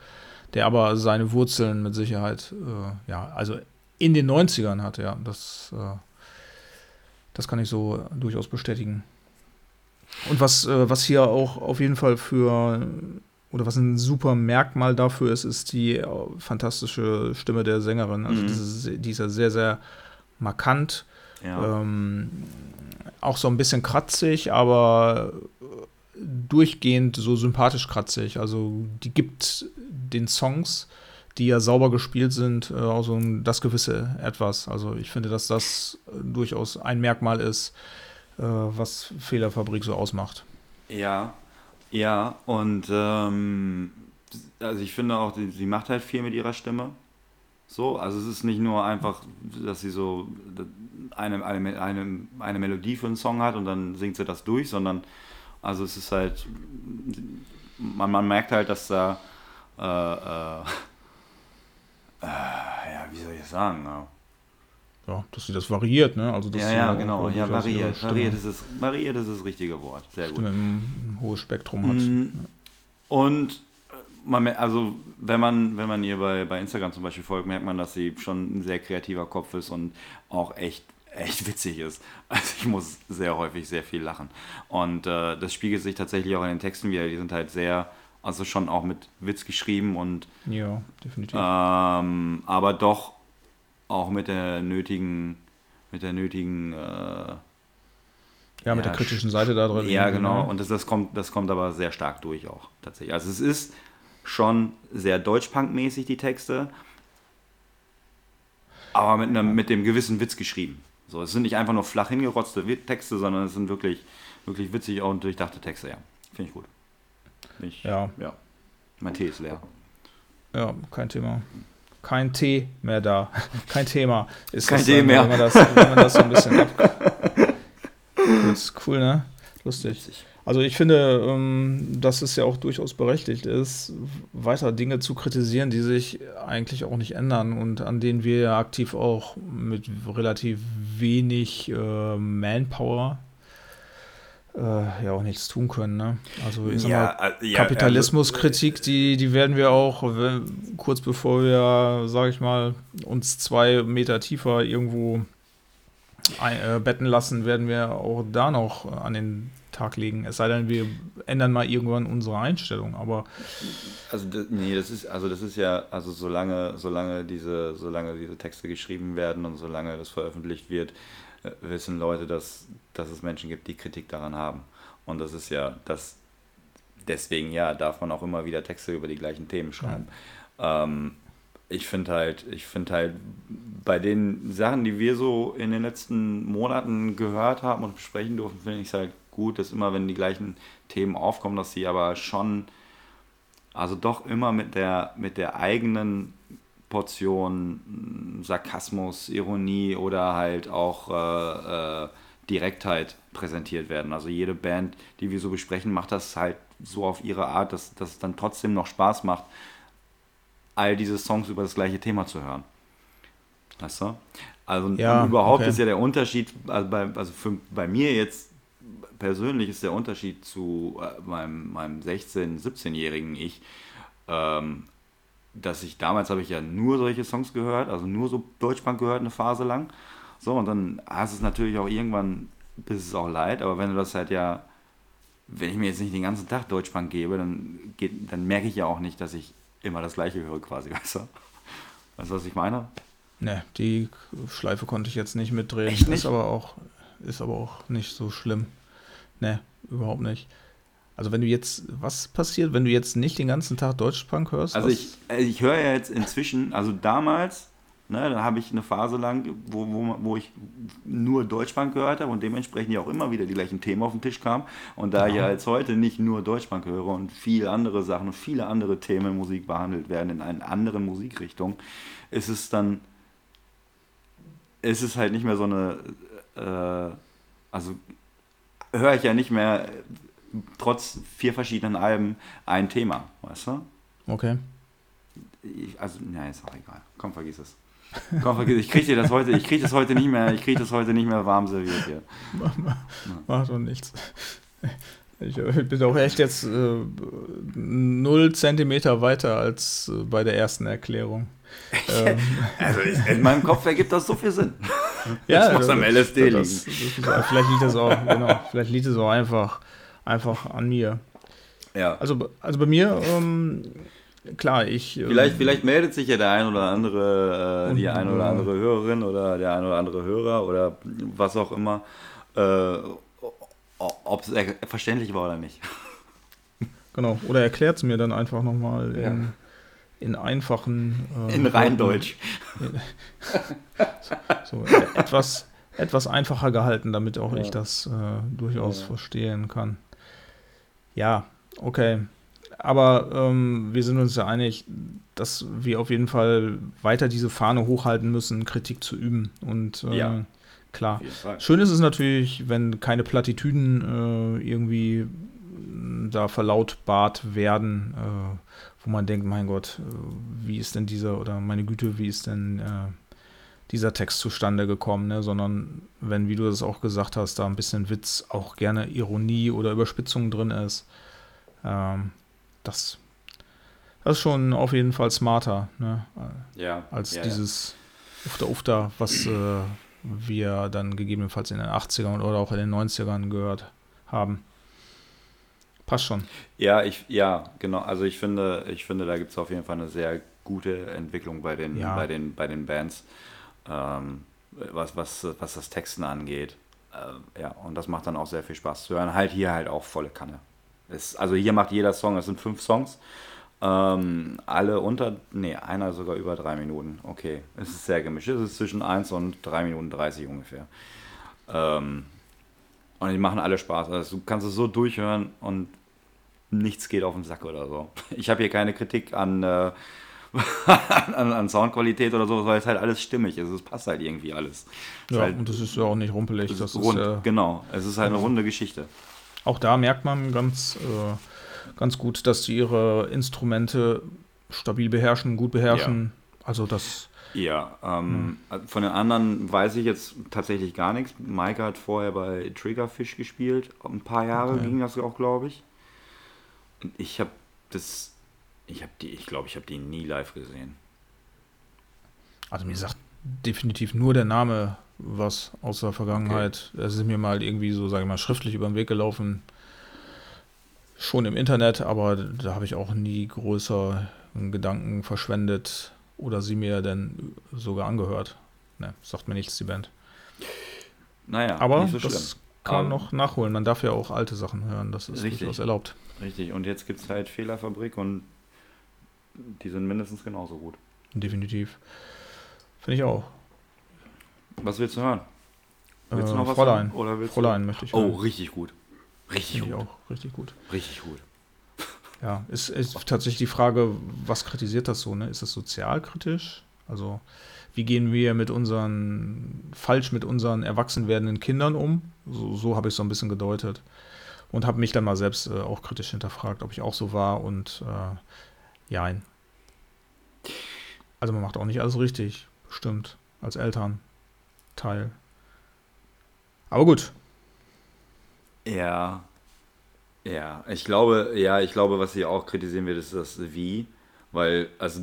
der aber seine Wurzeln mit Sicherheit, äh, ja, also in den 90ern hat, ja. Das, äh, das kann ich so durchaus bestätigen. Und was, äh, was hier auch auf jeden Fall für, oder was ein super Merkmal dafür ist, ist die äh, fantastische Stimme der Sängerin. Also Mhm. diese, die ist ja sehr, sehr markant. Ja. Ähm, auch so ein bisschen kratzig, aber durchgehend so sympathisch kratzig. Also die gibt den Songs, die ja sauber gespielt sind, auch so ein, das gewisse Etwas. Also ich finde, dass das äh, durchaus ein Merkmal ist, äh, was Fehlerfabrik so ausmacht. Ja, ja, und ähm, also ich finde auch, sie, sie macht halt viel mit ihrer Stimme. So, also es ist nicht nur einfach, dass sie so eine, eine, eine, eine Melodie für einen Song hat und dann singt sie das durch, sondern also es ist halt, man, man merkt halt, dass da, äh, äh, äh, ja, wie soll ich das sagen? Ja. Ja, dass sie das variiert, ne? Also dass Ja, ja, genau. Ja, variiert. Variiert ist, es, variiert ist das richtige Wort. Sehr gut. Stimme ein, ein hohes Spektrum hat. Mhm. Und äh, man, also wenn man, wenn man ihr bei, bei Instagram zum Beispiel folgt, merkt man, dass sie schon ein sehr kreativer Kopf ist und auch echt, echt witzig ist. Also ich muss sehr häufig sehr viel lachen. Und äh, das spiegelt sich tatsächlich auch in den Texten wieder. Die sind halt sehr, also schon auch mit Witz geschrieben und Ja, definitiv. ähm, aber doch auch mit der nötigen, mit der nötigen äh, ja, mit ja, der kritischen Seite da drin. Ja, genau. ne? Und das, das, kommt, das kommt aber sehr stark durch auch tatsächlich. Also es ist schon sehr Deutschpunk-mäßig, die Texte, aber mit, einem, mit dem gewissen Witz geschrieben. So, es sind nicht einfach nur flach hingerotzte Texte, sondern es sind wirklich, wirklich witzig und durchdachte Texte, ja. Finde ich gut. Ich, Ja. ja. Mein Tee ist leer. Ja, kein Thema. Kein Tee mehr da. Kein Thema. Ist Kein Tee dann, mehr. Wenn man das, wenn man das so ein bisschen ab. Ist cool, ne? Lustig. Also ich finde, ähm, dass es ja auch durchaus berechtigt ist, weiter Dinge zu kritisieren, die sich eigentlich auch nicht ändern und an denen wir ja aktiv auch mit relativ wenig äh, Manpower äh, ja auch nichts tun können. Ne? Also ich sag mal, äh, ja, Kapitalismuskritik, die, die werden wir auch wenn, kurz bevor wir, sage ich mal, uns zwei Meter tiefer irgendwo ein, äh, betten lassen, werden wir auch da noch an den Tag legen. Es sei denn, wir ändern mal irgendwann unsere Einstellung. Aber Also das, nee, das ist also das ist ja also solange solange diese solange diese Texte geschrieben werden und solange das veröffentlicht wird, äh, wissen Leute, dass dass es Menschen gibt, die Kritik daran haben. Und das ist ja das deswegen ja darf man auch immer wieder Texte über die gleichen Themen schreiben. Ähm, ich finde halt ich finde halt bei den Sachen, die wir so in den letzten Monaten gehört haben und besprechen durften, finde ich es halt gut, dass immer wenn die gleichen Themen aufkommen, dass sie aber schon also doch immer mit der, mit der eigenen Portion mh, Sarkasmus, Ironie oder halt auch äh, äh, Direktheit präsentiert werden. Also jede Band, die wir so besprechen, macht das halt so auf ihre Art, dass, dass es dann trotzdem noch Spaß macht, all diese Songs über das gleiche Thema zu hören. Weißt du? Also Ja, überhaupt okay. ist ja der Unterschied, also bei, also für, bei mir jetzt persönlich ist der Unterschied zu äh, meinem, meinem 16-, 17-jährigen Ich, ähm, dass ich damals habe ich ja nur solche Songs gehört, also nur so Deutschpunk gehört eine Phase lang. So, und dann hast es natürlich auch irgendwann, bis es auch leid, aber wenn du das halt ja, wenn ich mir jetzt nicht den ganzen Tag Deutschpunk gebe, dann, geht, dann merke ich ja auch nicht, dass ich immer das gleiche höre quasi, weißt du? Weißt du, was ich meine? ne, die Schleife konnte ich jetzt nicht mitdrehen. Echt nicht? Ist aber auch, ist aber auch nicht so schlimm. Ne, überhaupt nicht. Also wenn du jetzt, was passiert, wenn du jetzt nicht den ganzen Tag Deutschpunk hörst? Also ich, äh, ich höre ja jetzt inzwischen, also damals, ne, da habe ich eine Phase lang, wo, wo, wo ich nur Deutschbank gehört habe und dementsprechend ja auch immer wieder die gleichen Themen auf den Tisch kamen. Und da ich ja jetzt heute nicht nur Deutschbank höre und viele andere Sachen und viele andere Themen in Musik behandelt werden in einer anderen Musikrichtung, ist es dann, ist es halt nicht mehr so eine, äh, also höre ich ja nicht mehr trotz vier verschiedenen Alben ein Thema, weißt du? Okay. Ich, also, ja, ist auch egal. Komm, vergiss es. Komm, vergiss es. Ich kriege dir das heute, ich kriege das heute nicht mehr, ich kriege das heute nicht mehr warm serviert hier. Macht doch nichts. Ich bin auch echt jetzt äh, null Zentimeter weiter als äh, bei der ersten Erklärung. ähm, Also in meinem Kopf ergibt das so viel Sinn. ja, muss am LSD das, das ist, vielleicht liegt es auch, genau, vielleicht liegt es auch einfach, einfach an mir. Ja. Also, also bei mir, ähm, klar, ich. ähm, Vielleicht, vielleicht meldet sich ja der ein oder andere, äh, die ein oder äh, andere Hörerin oder der ein oder andere Hörer oder was auch immer, äh, ob es er- verständlich war oder nicht. Genau, oder erklärt es mir dann einfach nochmal Ja. in, in einfachen. äh, In Rheindeutsch. So, äh, etwas, etwas einfacher gehalten, damit auch Ja. ich das äh, durchaus Ja. verstehen kann. Ja, okay. Aber ähm, wir sind uns ja einig, dass wir auf jeden Fall weiter diese Fahne hochhalten müssen, Kritik zu üben. Und äh, Ja. klar. Schön ist es natürlich, wenn keine Plattitüden äh, irgendwie mh, da verlautbart werden, äh, wo man denkt, mein Gott, äh, wie ist denn dieser, oder meine Güte, wie ist denn äh, dieser Text zustande gekommen, ne? sondern wenn, wie du das auch gesagt hast, da ein bisschen Witz, auch gerne Ironie oder Überspitzung drin ist, ähm, das, das ist schon auf jeden Fall smarter, ne? Ja. als ja, dieses Ufter Ufter, was äh, wir dann gegebenenfalls in den 80ern oder auch in den 90ern gehört haben. Passt schon. Ja, ich, ja, genau. Also ich finde, ich finde, da gibt es auf jeden Fall eine sehr gute Entwicklung bei den, Ja. bei den, bei den Bands, ähm, was, was, was das Texten angeht. Äh, ja, und das macht dann auch sehr viel Spaß zu hören. Halt hier halt auch volle Kanne. Es, also hier macht jeder Song, es sind fünf Songs. Ähm, alle unter, nee, einer sogar über drei Minuten. Okay, es ist sehr gemischt. Es ist zwischen 1 und 3 Minuten 30 ungefähr. Ähm, und die machen alle Spaß. Also du kannst es so durchhören und nichts geht auf den Sack oder so. Ich habe hier keine Kritik an, äh, an, an Soundqualität oder so, weil es halt alles stimmig ist. Es passt halt irgendwie alles. Es ist Ja, halt, und das ist ja auch nicht rumpelig. Das ist ist, rund, äh, genau. Es ist halt eine runde Geschichte. auch da merkt man ganz, äh, ganz gut, dass die ihre Instrumente stabil beherrschen, gut beherrschen. Also das, Ja, ähm, von den anderen weiß ich jetzt tatsächlich gar nichts. Maike hat vorher bei Triggerfish gespielt. Ein paar Jahre Okay. ging das auch, glaube ich. Ich habe das, ich habe die, ich glaube, ich habe die nie live gesehen. also mir sagt definitiv nur der Name was aus der Vergangenheit. Es ist mir mal irgendwie so, sage ich mal, schriftlich über den Weg gelaufen. Schon im Internet, aber da habe ich auch nie größer Gedanken verschwendet oder sie mir denn sogar angehört. Ne, sagt mir nichts, die Band. Naja, Aber so das schlimm. kann man Aber- noch nachholen. Man darf ja auch alte Sachen hören. Das ist Richtig. durchaus erlaubt. Richtig, und jetzt gibt es halt Fehlerfabrik und die sind mindestens genauso gut. Definitiv. Finde ich auch. Was willst du hören? Willst Äh, du noch was Fräulein. hören? Oder willst Fräulein du? möchte ich Oh, hören. richtig gut. Richtig Finde ich gut. auch richtig gut. Richtig gut. Ja, ist, ist tatsächlich die Frage, was kritisiert das so? Ne? Ist das sozialkritisch? Also, wie gehen wir mit unseren, falsch mit unseren erwachsen werdenden Kindern um? So, so habe ich es so ein bisschen gedeutet. Und habe mich dann mal selbst äh, auch kritisch hinterfragt, ob ich auch so war und äh, jein. Also man macht auch nicht alles richtig, bestimmt, als Elternteil. Aber gut, Ja. Ja, ich glaube, ja, ich glaube, was sie auch kritisieren wird, ist das Wie, weil, also,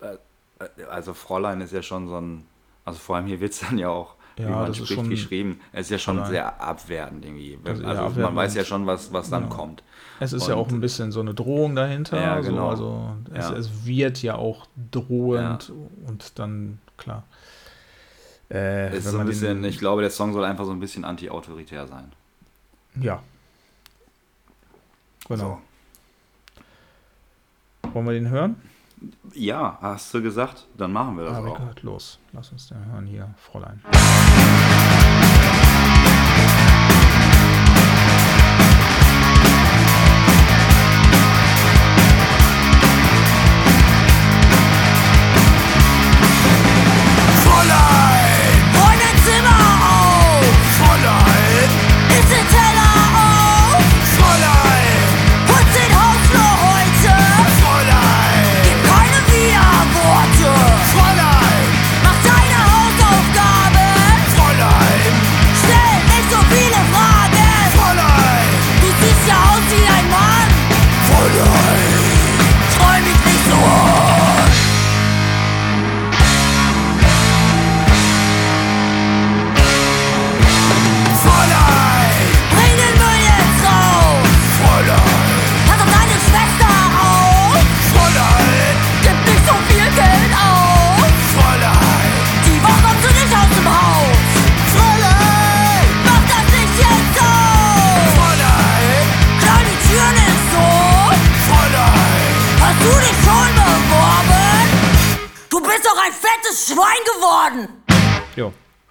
äh, äh, also Fräulein ist ja schon so ein, also vor allem hier wird es dann ja auch, wie Ja, man das ist spricht, geschrieben, es ist ja schon Fräulein. sehr abwertend irgendwie. Also man weiß ja schon, was, was dann Ja. kommt. Es ist ja Und- auch ein bisschen so eine Drohung dahinter. Ja, genau. So, also es, Ja. es wird ja auch drohend und dann, klar. Äh, Es ist so ein bisschen, den, ich glaube, der Song soll einfach so ein bisschen anti-autoritär sein. Ja. Genau. Wollen wir den hören? So. Ja, hast du gesagt, dann machen wir das Ah, auch. Rickard, los. Lass uns den hören hier, Fräulein. Fräulein,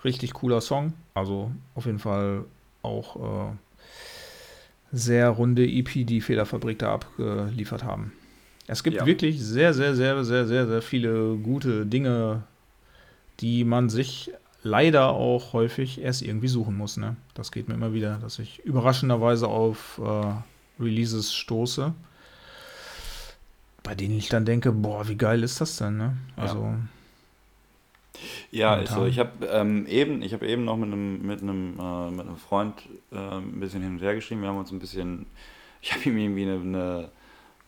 richtig cooler Song. Also auf jeden Fall auch äh, sehr runde EP, die Federfabrik da abgeliefert haben. Es gibt Ja. wirklich sehr, sehr, sehr, sehr, sehr, sehr viele gute Dinge, die man sich leider auch häufig erst irgendwie suchen muss. Ne? Das geht mir immer wieder, dass ich überraschenderweise auf äh, Releases stoße, bei denen ich dann denke, boah, wie geil ist das denn? Ne? Also Ja, Momentan. ist so. Ich habe ähm, eben, ich habe eben noch mit einem mit einem äh, mit einem Freund äh, ein bisschen hin und her geschrieben. Wir haben uns ein bisschen, ich habe ihm irgendwie eine, eine,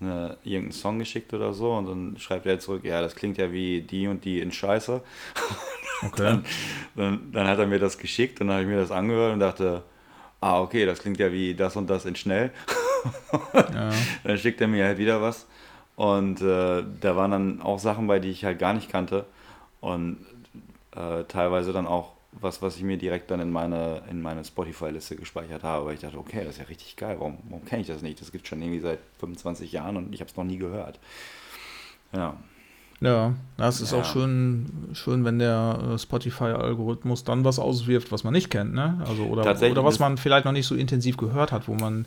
eine irgendeinen Song geschickt oder so und dann schreibt er zurück, ja, das klingt ja wie die und die in Scheiße. okay. Dann, dann hat er mir das geschickt und dann habe ich mir das angehört und dachte, ah, okay, das klingt ja wie das und das in schnell. Ja. Dann schickt er mir halt wieder was. Und äh, da waren dann auch Sachen bei, die ich halt gar nicht kannte. Und äh, teilweise dann auch was, was ich mir direkt dann in meine, in meine Spotify-Liste gespeichert habe. Weil ich dachte, okay, das ist ja richtig geil. Warum, warum kenne ich das nicht? Das gibt schon irgendwie seit 25 Jahren und ich habe es noch nie gehört. Ja. Ja, das ist Ja. auch schön, schön, wenn der äh, Spotify-Algorithmus dann was auswirft, was man nicht kennt, ne? Also oder, oder was man vielleicht noch nicht so intensiv gehört hat, wo man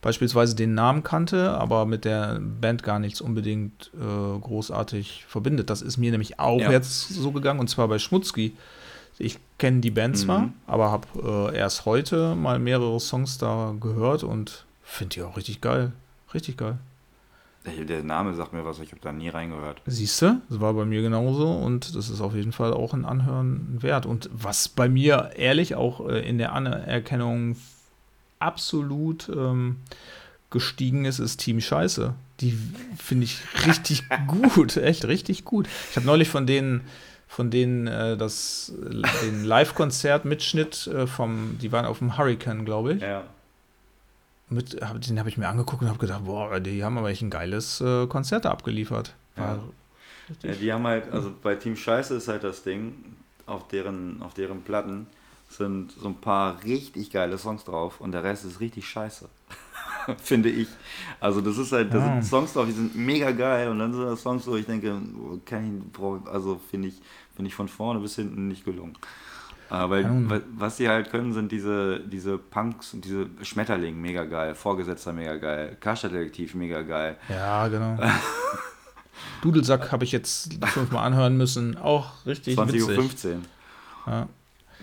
beispielsweise den Namen kannte, aber mit der Band gar nichts unbedingt äh, großartig verbindet. Das ist mir nämlich auch Ja. jetzt so gegangen und zwar bei Schmutzki. Ich kenne die Band zwar, Mhm. aber habe äh, erst heute mal mehrere Songs da gehört und finde die auch richtig geil. Richtig geil. Der Name sagt mir was, ich habe da nie reingehört. Siehst du, das war bei mir genauso und das ist auf jeden Fall auch ein Anhören wert. Und was bei mir ehrlich auch äh, in der Anerkennung absolut ähm, gestiegen ist, ist Team Scheiße. Die finde ich richtig gut, echt richtig gut. Ich habe neulich von denen, von denen äh, das, den Live-Konzert-Mitschnitt äh, vom, die waren auf dem Hurricane, glaube ich. Ja. Mit, hab, den habe ich mir angeguckt und habe gedacht, boah, die haben aber echt ein geiles äh, Konzert abgeliefert. War Ja, die haben halt, also bei Team Scheiße ist halt das Ding, auf deren, auf deren Platten sind so ein paar richtig geile Songs drauf und der Rest ist richtig scheiße. Finde ich. Also das ist halt, da sind Songs drauf, die sind mega geil und dann sind das Songs, wo ich denke, kann ich, brauch- also finde ich, finde ich von vorne bis hinten nicht gelungen. Äh, weil, was die halt können, sind diese, diese Punks und diese Schmetterling mega geil, Vorgesetzter mega geil, Karstadt-Detektiv mega geil. Ja, genau. Dudelsack habe ich jetzt fünfmal anhören müssen. Auch richtig 20.15 witzig. Uhr. Ja.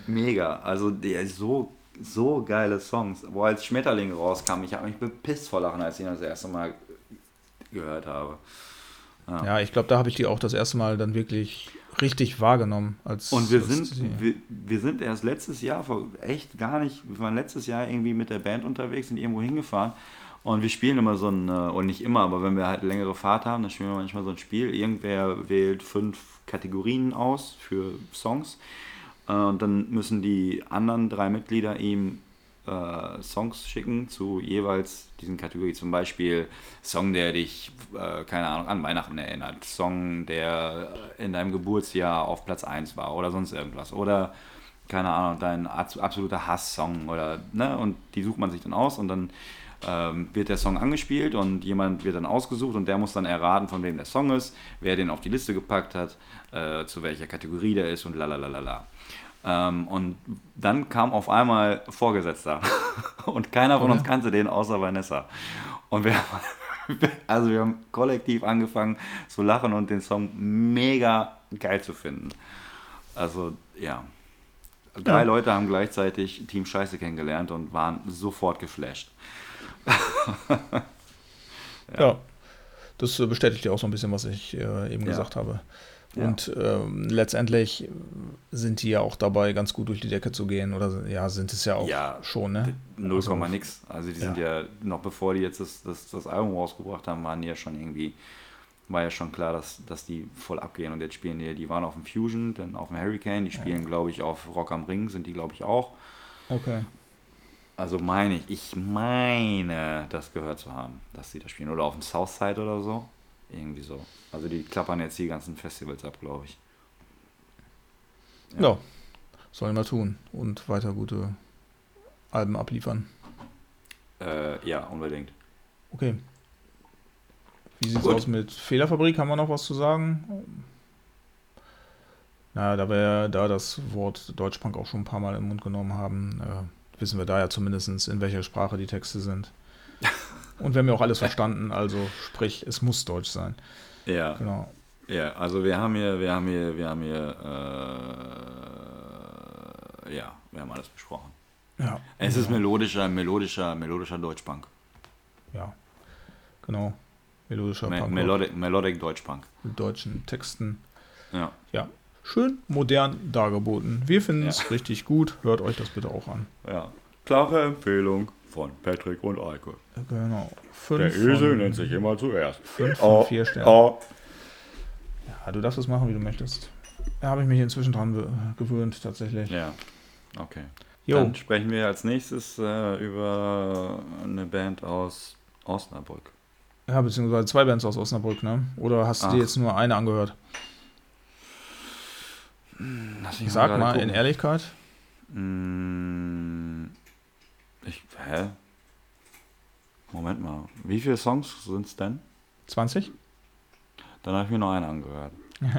Mega. Also der so, so geile Songs. Wo als Schmetterling rauskam, ich habe mich bepisst vor Lachen, als ich ihn das erste Mal gehört habe. ja, ich glaube, da habe ich die auch das erste Mal dann wirklich richtig wahrgenommen. Als, Und wir als sind, wir, wir sind erst letztes Jahr, vor echt gar nicht, wir waren letztes Jahr irgendwie mit der Band unterwegs, sind irgendwo hingefahren und wir spielen immer so ein, äh, und nicht immer, aber wenn wir halt längere Fahrt haben, dann spielen wir manchmal so ein Spiel. Irgendwer wählt fünf Kategorien aus für Songs und dann müssen die anderen drei Mitglieder ihm äh, Songs schicken zu jeweils diesen Kategorien. Zum Beispiel Song, der dich, äh, keine Ahnung, an Weihnachten erinnert. Song, der in deinem Geburtsjahr auf Platz 1 war oder sonst irgendwas. Oder, keine Ahnung, dein abs- absoluter Hass-Song oder, ne, und die sucht man sich dann aus und dann ähm, wird der Song angespielt und jemand wird dann ausgesucht und der muss dann erraten, von wem der Song ist, wer den auf die Liste gepackt hat, äh, zu welcher Kategorie der ist und lalalala. Ähm, und dann kam auf einmal Vorgesetzter. Und keiner von uns kannte den außer Vanessa. Und wir haben, also wir haben kollektiv angefangen zu lachen und den Song mega geil zu finden. Also, ja. Drei Ja. Leute haben gleichzeitig Team Scheiße kennengelernt und waren sofort geflasht. Ja, das äh, bestätigt ja auch so ein bisschen, was ich äh, eben Ja. gesagt habe. Ja. Und ähm, letztendlich sind die ja auch dabei, ganz gut durch die Decke zu gehen. Oder ja, sind es ja auch Ja, schon, ne? 0, Also, nix. Also die sind ja, noch bevor die jetzt das, das, das Album rausgebracht haben, waren die ja schon irgendwie, war ja schon klar, dass, dass die voll abgehen. Und jetzt spielen die, die waren auf dem Fusion, dann auf dem Hurricane, die spielen, glaube ich, auf Rock am Ring, sind die, glaube ich, auch. Okay. Also meine ich, ich meine, das gehört zu haben, dass sie da spielen. Oder auf dem Southside oder so. Irgendwie so. Also die klappern jetzt die ganzen Festivals ab, glaube ich. Ja. sollen wir tun. Und weiter gute Alben abliefern. Äh, ja, unbedingt. Okay. Wie sieht's Gut. aus mit Fehlerfabrik? Haben wir noch was zu sagen? Na, da wir da das Wort Deutschpunk auch schon ein paar Mal im Mund genommen haben, äh, wissen wir da ja zumindest, in welcher Sprache die Texte sind. Und wir haben ja auch alles verstanden, also sprich, es muss Deutsch sein. Ja. Genau. Ja, also wir haben hier, wir haben hier, wir haben hier, äh, ja, wir haben alles besprochen. Ja. Es ist melodischer, melodischer, melodischer Deutschpunk. Ja. Genau. Melodischer Me Punk Melodic, Melodic Deutschpunk. mit deutschen Texten. Ja. Ja. Schön modern dargeboten. Wir finden es Ja. richtig gut. Hört euch das bitte auch an. ja. Klare Empfehlung von Patrick und Eike. Genau. Fünf Der Esel von- nennt sich immer zuerst. Fünf von vier Sternen. oh. Ja, du darfst es machen, wie du möchtest. Da habe ich mich inzwischen dran gewöhnt, tatsächlich. Ja, okay. Jo, Dann sprechen wir als nächstes äh, über eine Band aus Osnabrück. ja, beziehungsweise zwei Bands aus Osnabrück, ne? Oder hast du dir jetzt nur eine angehört? Lass mich Sag gerade mal in. Ehrlichkeit. Mm, Ich, hä? Moment mal. Wie viele Songs sind es denn? 20? Dann habe ich mir noch eine angehört.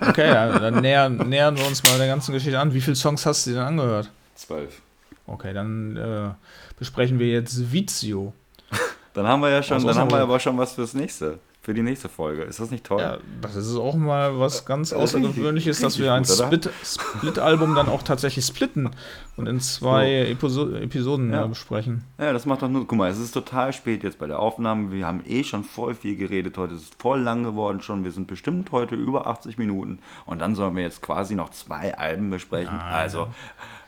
Okay, ja, dann nähern, nähern wir uns mal der ganzen Geschichte an. Wie viele Songs hast du dir denn angehört? Zwölf. Okay, dann äh, besprechen wir jetzt Vizio. Dann haben wir ja schon, Aus dann haben wir aber schon was fürs nächste. Für die nächste Folge. Ist das nicht toll? Ja, das ist auch mal was ganz Außergewöhnliches, dass wir ein Split-Album dann auch tatsächlich splitten und in zwei Episo Episoden Ja. äh, besprechen. Ja, das macht doch nur. Guck mal, es ist total spät jetzt bei der Aufnahme. Wir haben eh schon voll viel geredet heute. Es ist voll lang geworden schon. Wir sind bestimmt heute über 80 Minuten. Und dann sollen wir jetzt quasi noch zwei Alben besprechen. Also,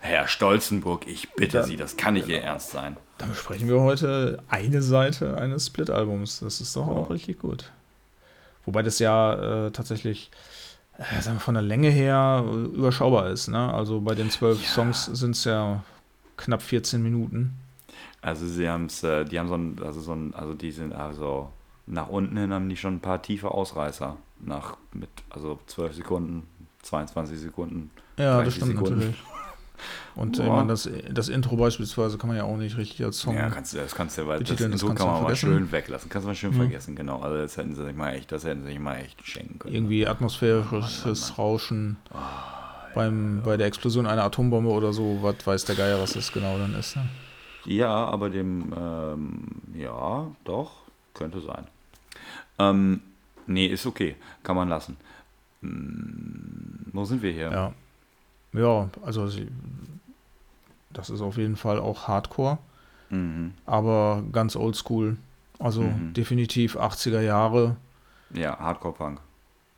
Herr Stolzenburg, ich bitte Dann- Sie, das kann nicht Ihr Ernst sein. Dann besprechen wir heute eine Seite eines Split-Albums. Das ist doch Ja. auch richtig gut. Wobei das ja äh, tatsächlich äh, sagen wir, von der Länge her äh, überschaubar ist. Ne? Also bei den zwölf Songs sind es ja knapp 14 Minuten. Also sie haben es, äh, die haben so ein, also so ein, also die sind also nach unten hin haben die schon ein paar tiefe Ausreißer. Nach mit, also 12 Sekunden, 22 Sekunden. Ja, 30 das stimmt Sekunden. natürlich. Und äh, Ja. ich meine, das, das Intro beispielsweise kann man ja auch nicht richtig als Song. Ja, kannst du, das kannst du, weil das, das Intro kannst kann man mal schön weglassen. Kannst du mal schön Mhm. vergessen, genau. Also das hätten sie sich mal echt, das hätten sie sich mal echt schenken können. irgendwie atmosphärisches Rauschen beim, bei der Explosion einer Atombombe oder so, was weiß der Geier, was das genau dann ist. Ne? Ja, aber dem, ähm, ja, doch, könnte sein. Ähm, nee, ist okay, kann man lassen. Hm, wo sind wir hier? Ja. Ja, also das ist auf jeden Fall auch Hardcore, Mhm. aber ganz oldschool. Also Mhm. definitiv 80er Jahre. Ja, Hardcore-Punk.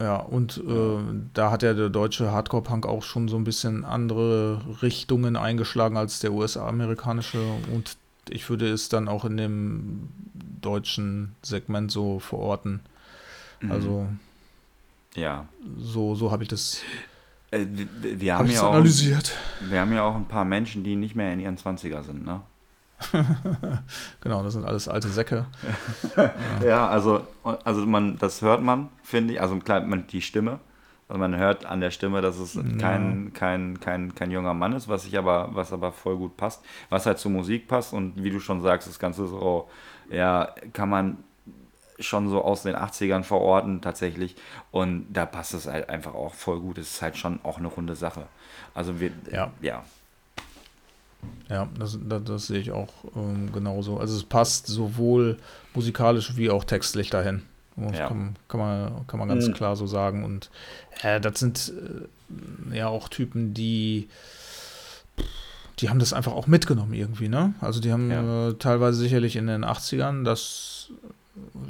Ja, und äh, da hat ja der deutsche Hardcore-Punk auch schon so ein bisschen andere Richtungen eingeschlagen als der US-amerikanische. Und ich würde es dann auch in dem deutschen Segment so verorten. Mhm. Also Ja. so, so habe ich das, Äh, wir, wir, hab haben ja das auch, analysiert. wir haben ja auch ein paar Menschen, die nicht mehr in ihren 20er sind, ne? Genau, das sind alles alte Säcke. Ja, also, also man, das hört man, finde ich. Also klar, man, die Stimme. Also man hört an der Stimme, dass es kein, kein, kein, kein junger Mann ist, was ich aber, was aber voll gut passt. Was halt zur Musik passt und wie du schon sagst, das Ganze so, ja, kann man schon so aus den 80ern verorten tatsächlich. Und da passt es halt einfach auch voll gut. Es ist halt schon auch eine runde Sache. Also wir, Ja. ja. Ja, das, das, das sehe ich auch ähm, genauso. Also es passt sowohl musikalisch wie auch textlich dahin. Das Ja. kann, kann, man, kann man ganz Mhm. klar so sagen. Und äh, das sind äh, ja auch Typen, die die haben das einfach auch mitgenommen irgendwie, ne? Also die haben Ja. äh, teilweise sicherlich in den 80ern das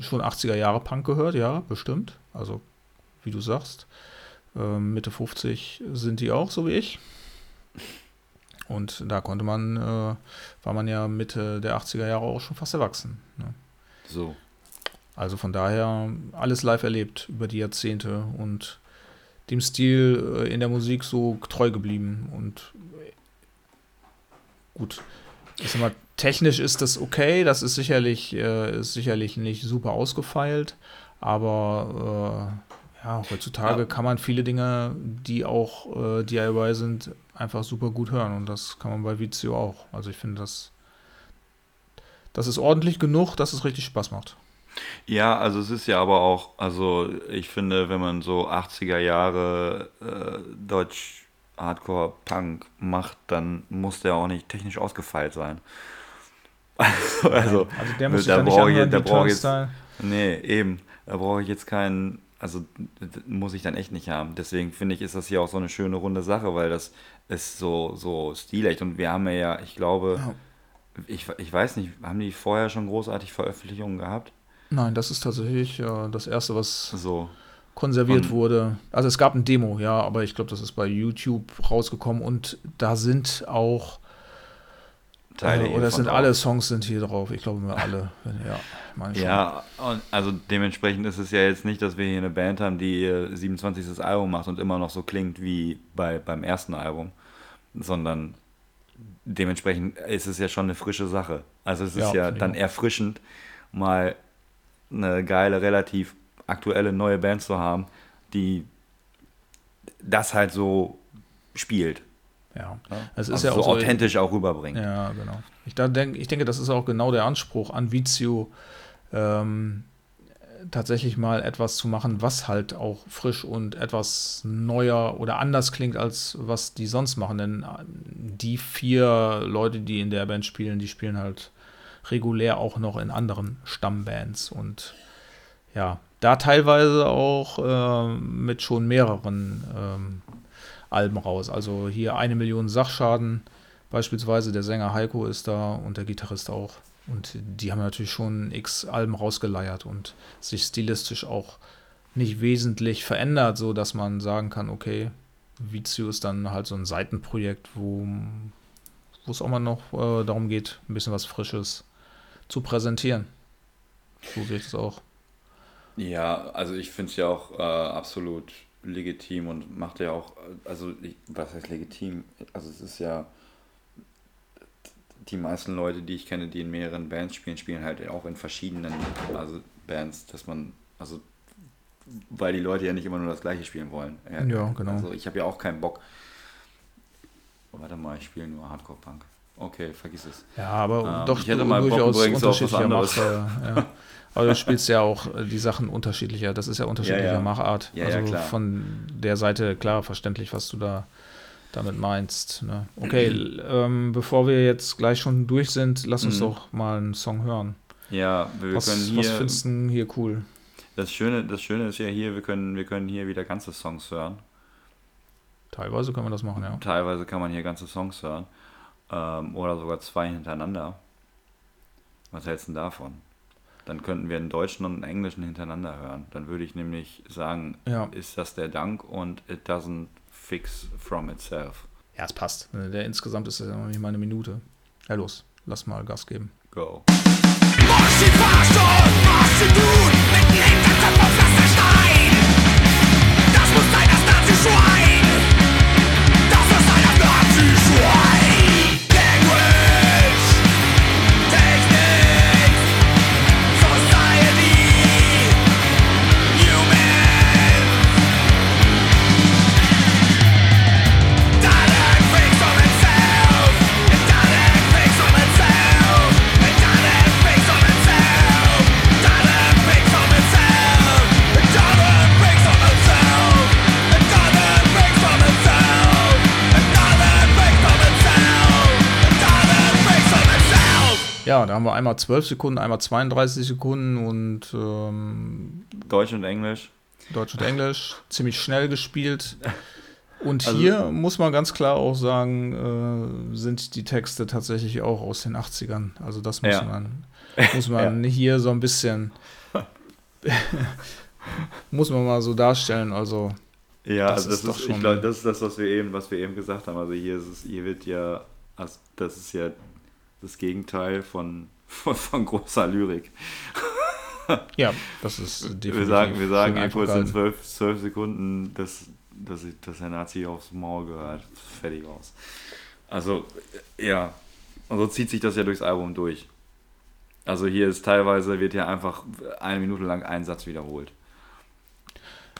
schon 80er Jahre Punk gehört, ja, bestimmt. Also wie du sagst, ähm, Mitte 50 sind die auch, so wie ich. Und da konnte man, äh, war man ja Mitte der 80er Jahre auch schon fast erwachsen. Ne? So. Also von daher alles live erlebt über die Jahrzehnte und dem Stil äh, in der Musik so treu geblieben. Und äh, gut, ich sag mal, technisch ist das okay, das ist sicherlich, äh, ist sicherlich nicht super ausgefeilt, aber äh, ja, heutzutage Ja. kann man viele Dinge, die auch äh, DIY sind, einfach super gut hören und das kann man bei Vizio auch. Also ich finde das, das ist ordentlich genug, dass es richtig Spaß macht. Ja, also es ist ja aber auch, also ich finde, wenn man so 80er Jahre äh, Deutsch Hardcore Punk macht, dann muss der auch nicht technisch ausgefeilt sein. Also, also, Also der muss sich da dann nicht brauche ich, da brauche ich jetzt, nee, eben, da brauche ich jetzt keinen, also muss ich dann echt nicht haben. Deswegen finde ich, ist das hier auch so eine schöne runde Sache, weil das ist so, so stilecht und wir haben ja, ich glaube, Ja. ich, ich weiß nicht, haben die vorher schon großartig Veröffentlichungen gehabt? Nein, das ist tatsächlich äh, das erste, was So. konserviert Und- wurde. Also es gab ein Demo, ja, aber ich glaube, das ist bei YouTube rausgekommen und da sind auch Teile äh, oder sind auch. alle Songs sind hier drauf. Ich glaube mir alle. Wenn- Ja. Ja, und also dementsprechend ist es ja jetzt nicht, dass wir hier eine Band haben, die ihr 27. Album macht und immer noch so klingt wie bei, beim ersten Album, sondern dementsprechend ist es ja schon eine frische Sache. Also es ist Ja, ja dann erfrischend, mal eine geile, relativ aktuelle neue Band zu haben, die das halt so spielt. Ja. Es ist also ja auch so- authentisch auch rüberbringt. Ja, genau. Ich, da denk, ich denke, das ist auch genau der Anspruch an Vizio, ähm, tatsächlich mal etwas zu machen, was halt auch frisch und etwas neuer oder anders klingt, als was die sonst machen. Denn äh, die vier Leute, die in der Band spielen, die spielen halt regulär auch noch in anderen Stammbands und ja, da teilweise auch ähm, mit schon mehreren ähm, Alben raus. Also hier eine Million Sachschaden, Beispielsweise der Sänger Heiko ist da und der Gitarrist auch. Und die haben natürlich schon x Alben rausgeleiert und sich stilistisch auch nicht wesentlich verändert, so dass man sagen kann, okay, Vizio ist dann halt so ein Seitenprojekt, wo wo es auch mal noch äh, darum geht, ein bisschen was Frisches zu präsentieren. So sehe ich das auch. Ja, also ich finde es ja auch äh, absolut legitim und macht ja auch, also was heißt legitim? Also es ist ja, die meisten Leute, die ich kenne, die in mehreren Bands spielen, spielen halt auch in verschiedenen also Bands, dass man, also weil die Leute ja nicht immer nur das gleiche spielen wollen. Ja, genau. Also ich habe ja auch keinen Bock. Warte mal, ich spiele nur Hardcore-Punk. Okay, vergiss es. Ja, aber Ähm, doch ich hätte mal Bock durchaus was unterschiedlicher anderes. Mach, ja. Aber du spielst ja auch äh, die Sachen unterschiedlicher. Das ist ja unterschiedliche Ja, ja. Machart. Ja, also von der Seite klar verständlich, was du da damit meinst. Ne? Okay, l- ähm, bevor wir jetzt gleich schon durch sind, lass uns Mhm. doch mal einen Song hören. Ja, wir Was, können was hier. findest du denn hier cool? Das Schöne, das Schöne ist ja hier, wir können, wir können hier wieder ganze Songs hören. Teilweise können wir das machen, ja. Teilweise kann man hier ganze Songs hören. Ähm, oder sogar zwei hintereinander. Was hältst du denn davon? Dann könnten wir einen deutschen und einen englischen hintereinander hören. Dann würde ich nämlich sagen, Ja. ist das der Dank und it doesn't fix from itself. Ja, es passt. Der insgesamt ist ja noch nicht mal eine Minute. Ja, los, lass mal Gas geben. Go. Marsch in Fahrstuhl, Marsch in Blut, mitten Kopf auf Pflasterstein. Das muss sein, das Nazi-Schwein. Das muss sein, das Nazi-Schwein. Ja, da haben wir einmal 12 Sekunden, einmal 32 Sekunden und ähm, Deutsch und Englisch. Deutsch und Englisch ziemlich schnell gespielt. Und Also- hier muss man ganz klar auch sagen, äh, sind die Texte tatsächlich auch aus den 80ern. Also das muss Ja. man, muss man hier so ein bisschen, muss man mal so darstellen. Also Ja, Das also das ist doch ist, ich glaube, das ist das, was wir eben, was wir eben gesagt haben. Also hier ist es, hier wird ja, also das ist ja das Gegenteil von, von, von großer Lyrik. ja, das ist definitiv Wir sagen, wir sagen kurz in zwölf, zwölf Sekunden, dass, dass, ich- dass der Nazi aufs Maul gehört. Fertig aus. Also, ja. Und so zieht sich das ja durchs Album durch. Also hier ist teilweise, wird ja einfach eine Minute lang ein Satz wiederholt.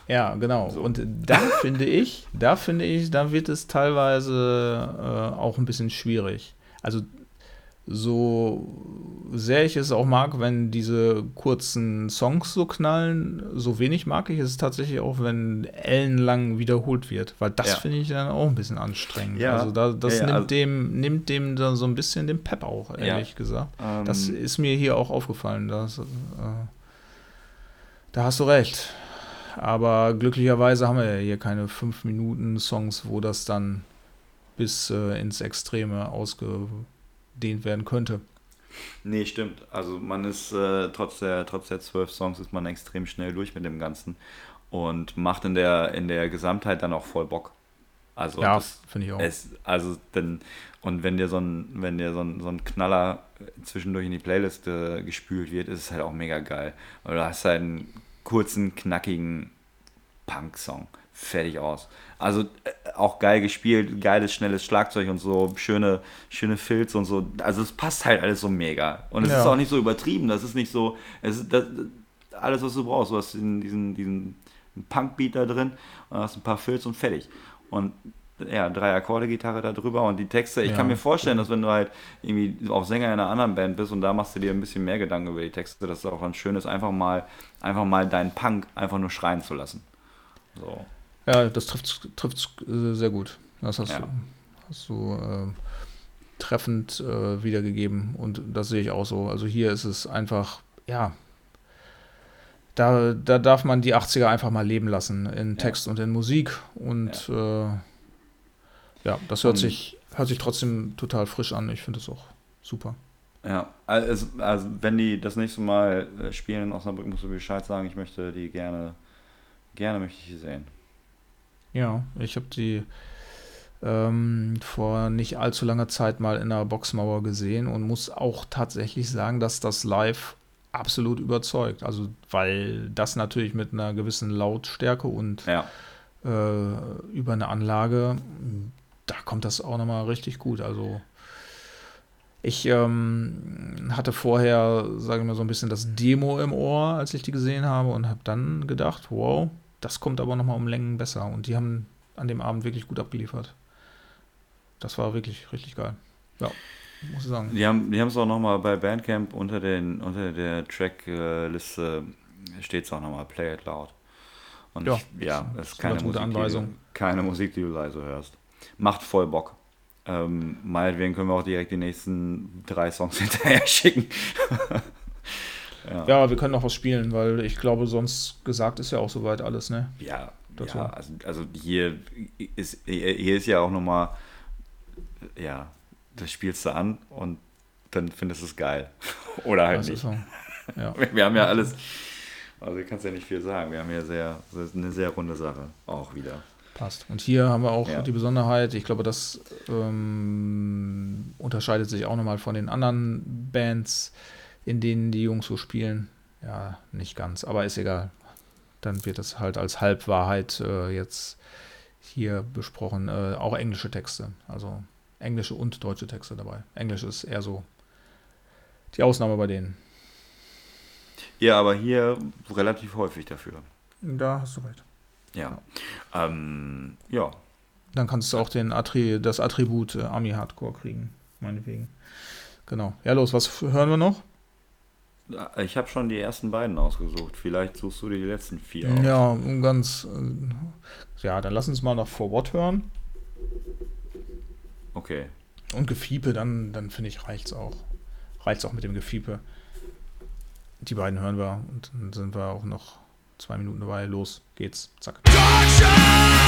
Ja, genau. So. Und da finde ich, da finde ich, da wird es teilweise äh, auch ein bisschen schwierig. Also so sehr ich es auch mag, wenn diese kurzen Songs so knallen, so wenig mag ich es tatsächlich auch, wenn ellenlang wiederholt wird, weil das Ja. finde ich dann auch ein bisschen anstrengend. Ja. Also da, das Ja, nimmt also- dem nimmt dem dann so ein bisschen den Pep auch, ehrlich gesagt. Ähm, Das ist mir hier auch aufgefallen. Das, äh, da hast du recht. Aber glücklicherweise haben wir ja hier keine 5 Minuten Songs, wo das dann bis äh, ins Extreme ausgedehnt werden könnte. Nee, stimmt. Also man ist äh, trotz der trotz der zwölf Songs ist man extrem schnell durch mit dem Ganzen und macht in der in der Gesamtheit dann auch voll Bock. Also ja, das, finde ich auch. es, also denn und wenn dir so ein wenn dir so ein, so ein Knaller zwischendurch in die Playlist äh, gespült wird, ist es halt auch mega geil. Weil du hast halt einen kurzen knackigen Punk-Song. Fertig aus. Also äh, auch geil gespielt, geiles, schnelles Schlagzeug und so, schöne, schöne Filz und so. Also es passt halt alles so mega. Und es Ja. ist auch nicht so übertrieben. Das ist nicht so, es ist das, alles, was du brauchst. Du hast diesen, diesen, diesen Punk-Beat da drin und hast ein paar Filz und fertig. Und ja, drei Akkorde Gitarre da drüber und die Texte. Ich Ja. kann mir vorstellen, dass wenn du halt irgendwie auch Sänger in einer anderen Band bist und da machst du dir ein bisschen mehr Gedanken über die Texte, dass es auch dann schön ist, einfach mal, einfach mal deinen Punk einfach nur schreien zu lassen. So. Ja, das trifft trifft äh, sehr gut. Das hast Ja. du, hast du äh, treffend äh, wiedergegeben und das sehe ich auch so. Also hier ist es einfach, ja, da, da darf man die 80er einfach mal leben lassen in Text und in Musik und ja, äh, ja das hört Und- sich, hört sich trotzdem total frisch an. Ich finde es auch super. Ja, also, also wenn die das nächste Mal äh, spielen in Osnabrück, musst du Bescheid sagen, ich möchte die gerne, gerne möchte ich die sehen. Ja, ich habe die ähm, vor nicht allzu langer Zeit mal in der Boxmauer gesehen und muss auch tatsächlich sagen, dass das live absolut überzeugt. Also, weil das natürlich mit einer gewissen Lautstärke und Ja. äh, über eine Anlage, da kommt das auch nochmal richtig gut. Also ich ähm, hatte vorher, sage ich mal, so ein bisschen das Demo im Ohr, als ich die gesehen habe und habe dann gedacht, wow, das kommt aber nochmal um Längen besser. Und die haben an dem Abend wirklich gut abgeliefert. Das war wirklich richtig geil. Ja, muss ich sagen. Die haben die es auch nochmal bei Bandcamp unter, den, unter der Trackliste steht es auch nochmal Play It Loud. Und Ja, ich, ja, das ist keine Musik, Anweisung. Die, du- keine Musik, die du leise hörst. Macht voll Bock. Ähm, meinetwegen können wir auch direkt die nächsten drei Songs hinterher schicken. Ja, wir können noch was spielen, weil ich glaube, sonst gesagt ist ja auch soweit alles, ne? Ja, Dazu. ja also, also hier ist, hier ist ja auch nochmal, ja, das spielst du an und dann findest du es geil. Oder halt Das nicht. so. Ja. Wir, haben ja alles, also du kannst ja nicht viel sagen. Wir haben ja sehr, eine sehr runde Sache auch wieder. Passt. Und hier haben wir auch Ja. die Besonderheit, ich glaube, das ähm, unterscheidet sich auch nochmal von den anderen Bands, in denen die Jungs so spielen. Ja, nicht ganz, aber ist egal. Dann wird das halt als Halbwahrheit äh, jetzt hier besprochen. Äh, auch englische Texte, also englische und deutsche Texte dabei. Englisch ist eher so die Ausnahme bei denen. Ja, aber hier relativ häufig dafür. Da hast du recht. Ja. Ähm, ja. Dann kannst du auch den Attri das Attribut äh, Army Hardcore kriegen, meinetwegen. Genau. Ja, los, was hören wir noch? Ich habe schon die ersten beiden ausgesucht. Vielleicht suchst du dir die letzten vier aus. Ja, ganz. Äh, ja, dann lass uns mal noch For What hören. Okay. Und Gefiepe, dann, dann finde ich, reicht's auch. Reicht's auch mit dem Gefiepe. Die beiden hören wir und dann sind wir auch noch zwei Minuten dabei. Los geht's. Zack. Seid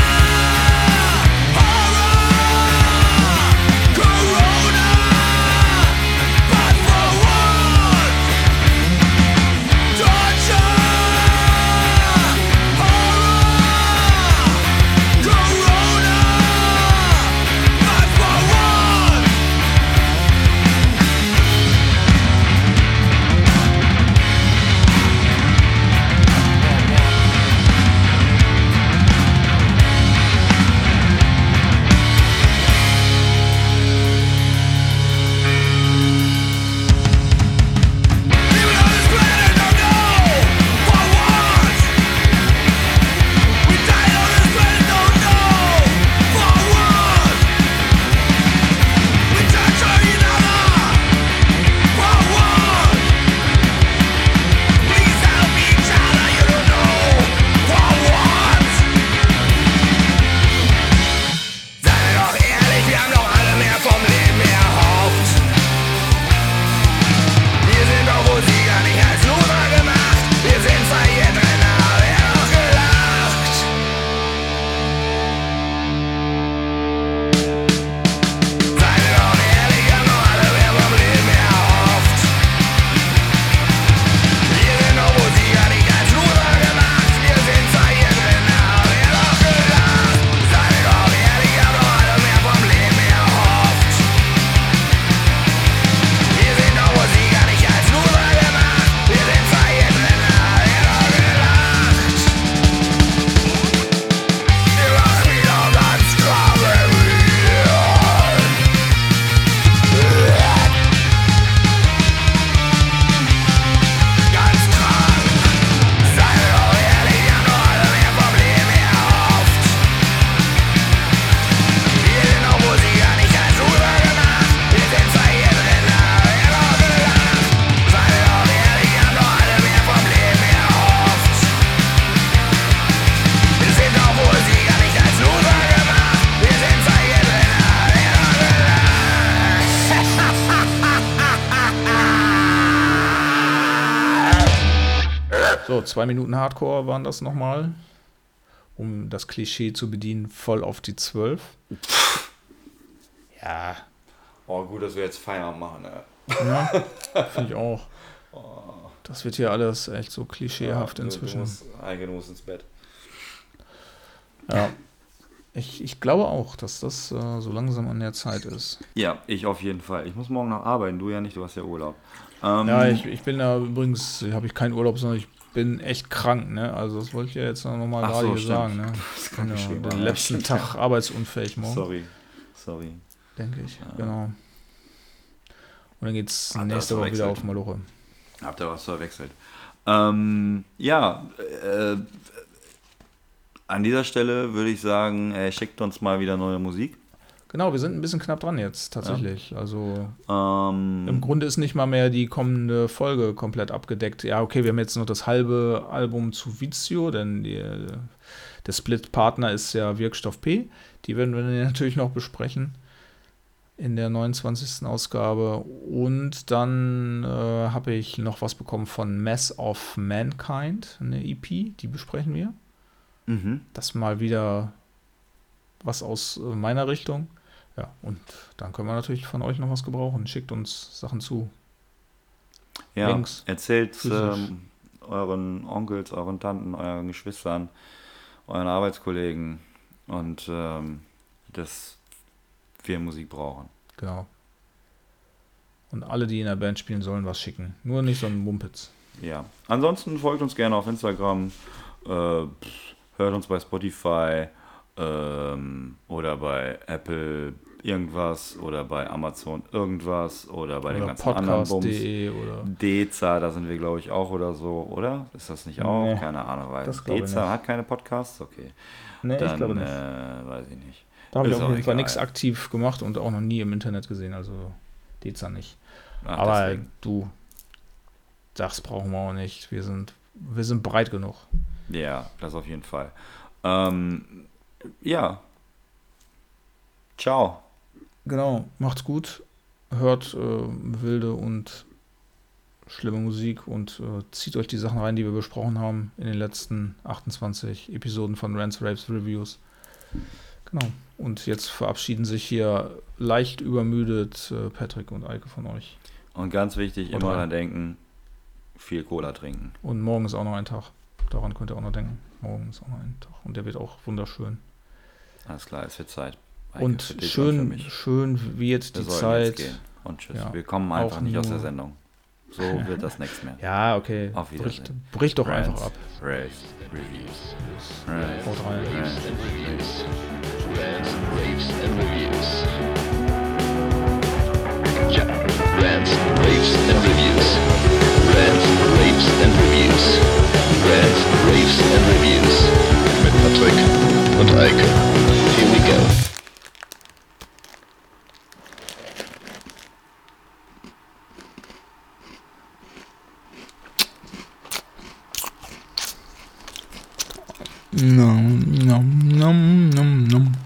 Zwei Minuten Hardcore waren das nochmal. Um das Klischee zu bedienen, voll auf die 12. Ja, Oh, gut, dass wir jetzt Feierabend machen. Ne? ja finde ich auch. Das wird hier alles echt so klischeehaft Du inzwischen. du musst ins Bett. Ja. Ich, ich glaube auch, dass das äh, so langsam an der Zeit ist. Ja, ich auf jeden Fall. Ich muss morgen noch arbeiten, du ja nicht, du hast ja Urlaub. Ähm, Ja, ich, ich bin da übrigens, habe ich keinen Urlaub, sondern ich bin echt krank, ne? Also das wollte ich ja jetzt noch mal Ach gerade so, hier sagen, ne? Das kann Genau, geschrieben den letzten Tag arbeitsunfähig morgen, Sorry. Sorry. denke ich. Genau. Und dann geht's er nächste Woche wieder auf Maloche. Habt ihr was verwechselt? Ähm, ja, äh, an dieser Stelle würde ich sagen, er schickt uns mal wieder neue Musik. Genau, wir sind ein bisschen knapp dran jetzt, tatsächlich. Also Ähm, im Grunde ist nicht mal mehr die kommende Folge komplett abgedeckt. Ja, okay, wir haben jetzt noch das halbe Album zu Vizio, denn die, der Split-Partner ist ja Wirkstoff P. Die werden wir natürlich noch besprechen in der 29. Ausgabe. Und dann äh, habe ich noch was bekommen von Mass of Mankind, eine EP, die besprechen wir. mhm. Das mal wieder was aus meiner Richtung. Ja, und dann können wir natürlich von euch noch was gebrauchen. Schickt uns Sachen zu. Ja, Links. erzählt ähm, euren Onkels, euren Tanten, euren Geschwistern, euren Arbeitskollegen und ähm, dass wir Musik brauchen. Genau. Und alle, die in der Band spielen, sollen was schicken. Nur nicht so ein Mumpitz. Ja. Ansonsten folgt uns gerne auf Instagram, äh, hört uns bei Spotify ähm, oder bei Apple irgendwas oder bei Amazon irgendwas oder bei den Oder ganzen anderen Bums. Deza, da sind wir glaube ich auch oder so, oder? Ist das nicht auch? Nee, keine Ahnung, weil Deza hat keine Podcasts, okay. Nee, Dann ich glaube nicht. Äh, weiß ich nicht. da habe ich auf jeden Fall nichts aktiv gemacht und auch noch nie im Internet gesehen. Also Deza nicht. Ach, Aber deswegen. du, das brauchen wir auch nicht. Wir sind, wir sind breit genug. Ja, das auf jeden Fall. Ähm, ja. Ciao. Genau, macht's gut. Hört äh, wilde und schlimme Musik und äh, zieht euch die Sachen rein, die wir besprochen haben in den letzten 28 Episoden von Rants, Rapes, Reviews. Genau. Und jetzt verabschieden sich hier leicht übermüdet äh, Patrick und Eike von euch. Und ganz wichtig, Und immer rein. dran denken, viel Cola trinken. Und morgen ist auch noch ein Tag. Daran könnt ihr auch noch denken. Morgen ist auch noch ein Tag. Und der wird auch wunderschön. Alles klar, es wird Zeit. Und schön, schön wird Wir die jetzt Zeit. gehen. Und tschüss. Ja, Wir kommen einfach auch nicht aus der Sendung. So wird das nichts mehr. Ja, okay. Auf Bricht, Wiedersehen. bricht doch einfach ab. Raves, Reviews. Rants, Haut rein. Rants. and reviews. Rants, raves, and reviews. Ja, Rants, raves, and reviews. Rants, raves, and reviews. Rants, raves, and reviews. Mit Patrick und Eike. Here we go. Nom, nom, nom, nom, nom.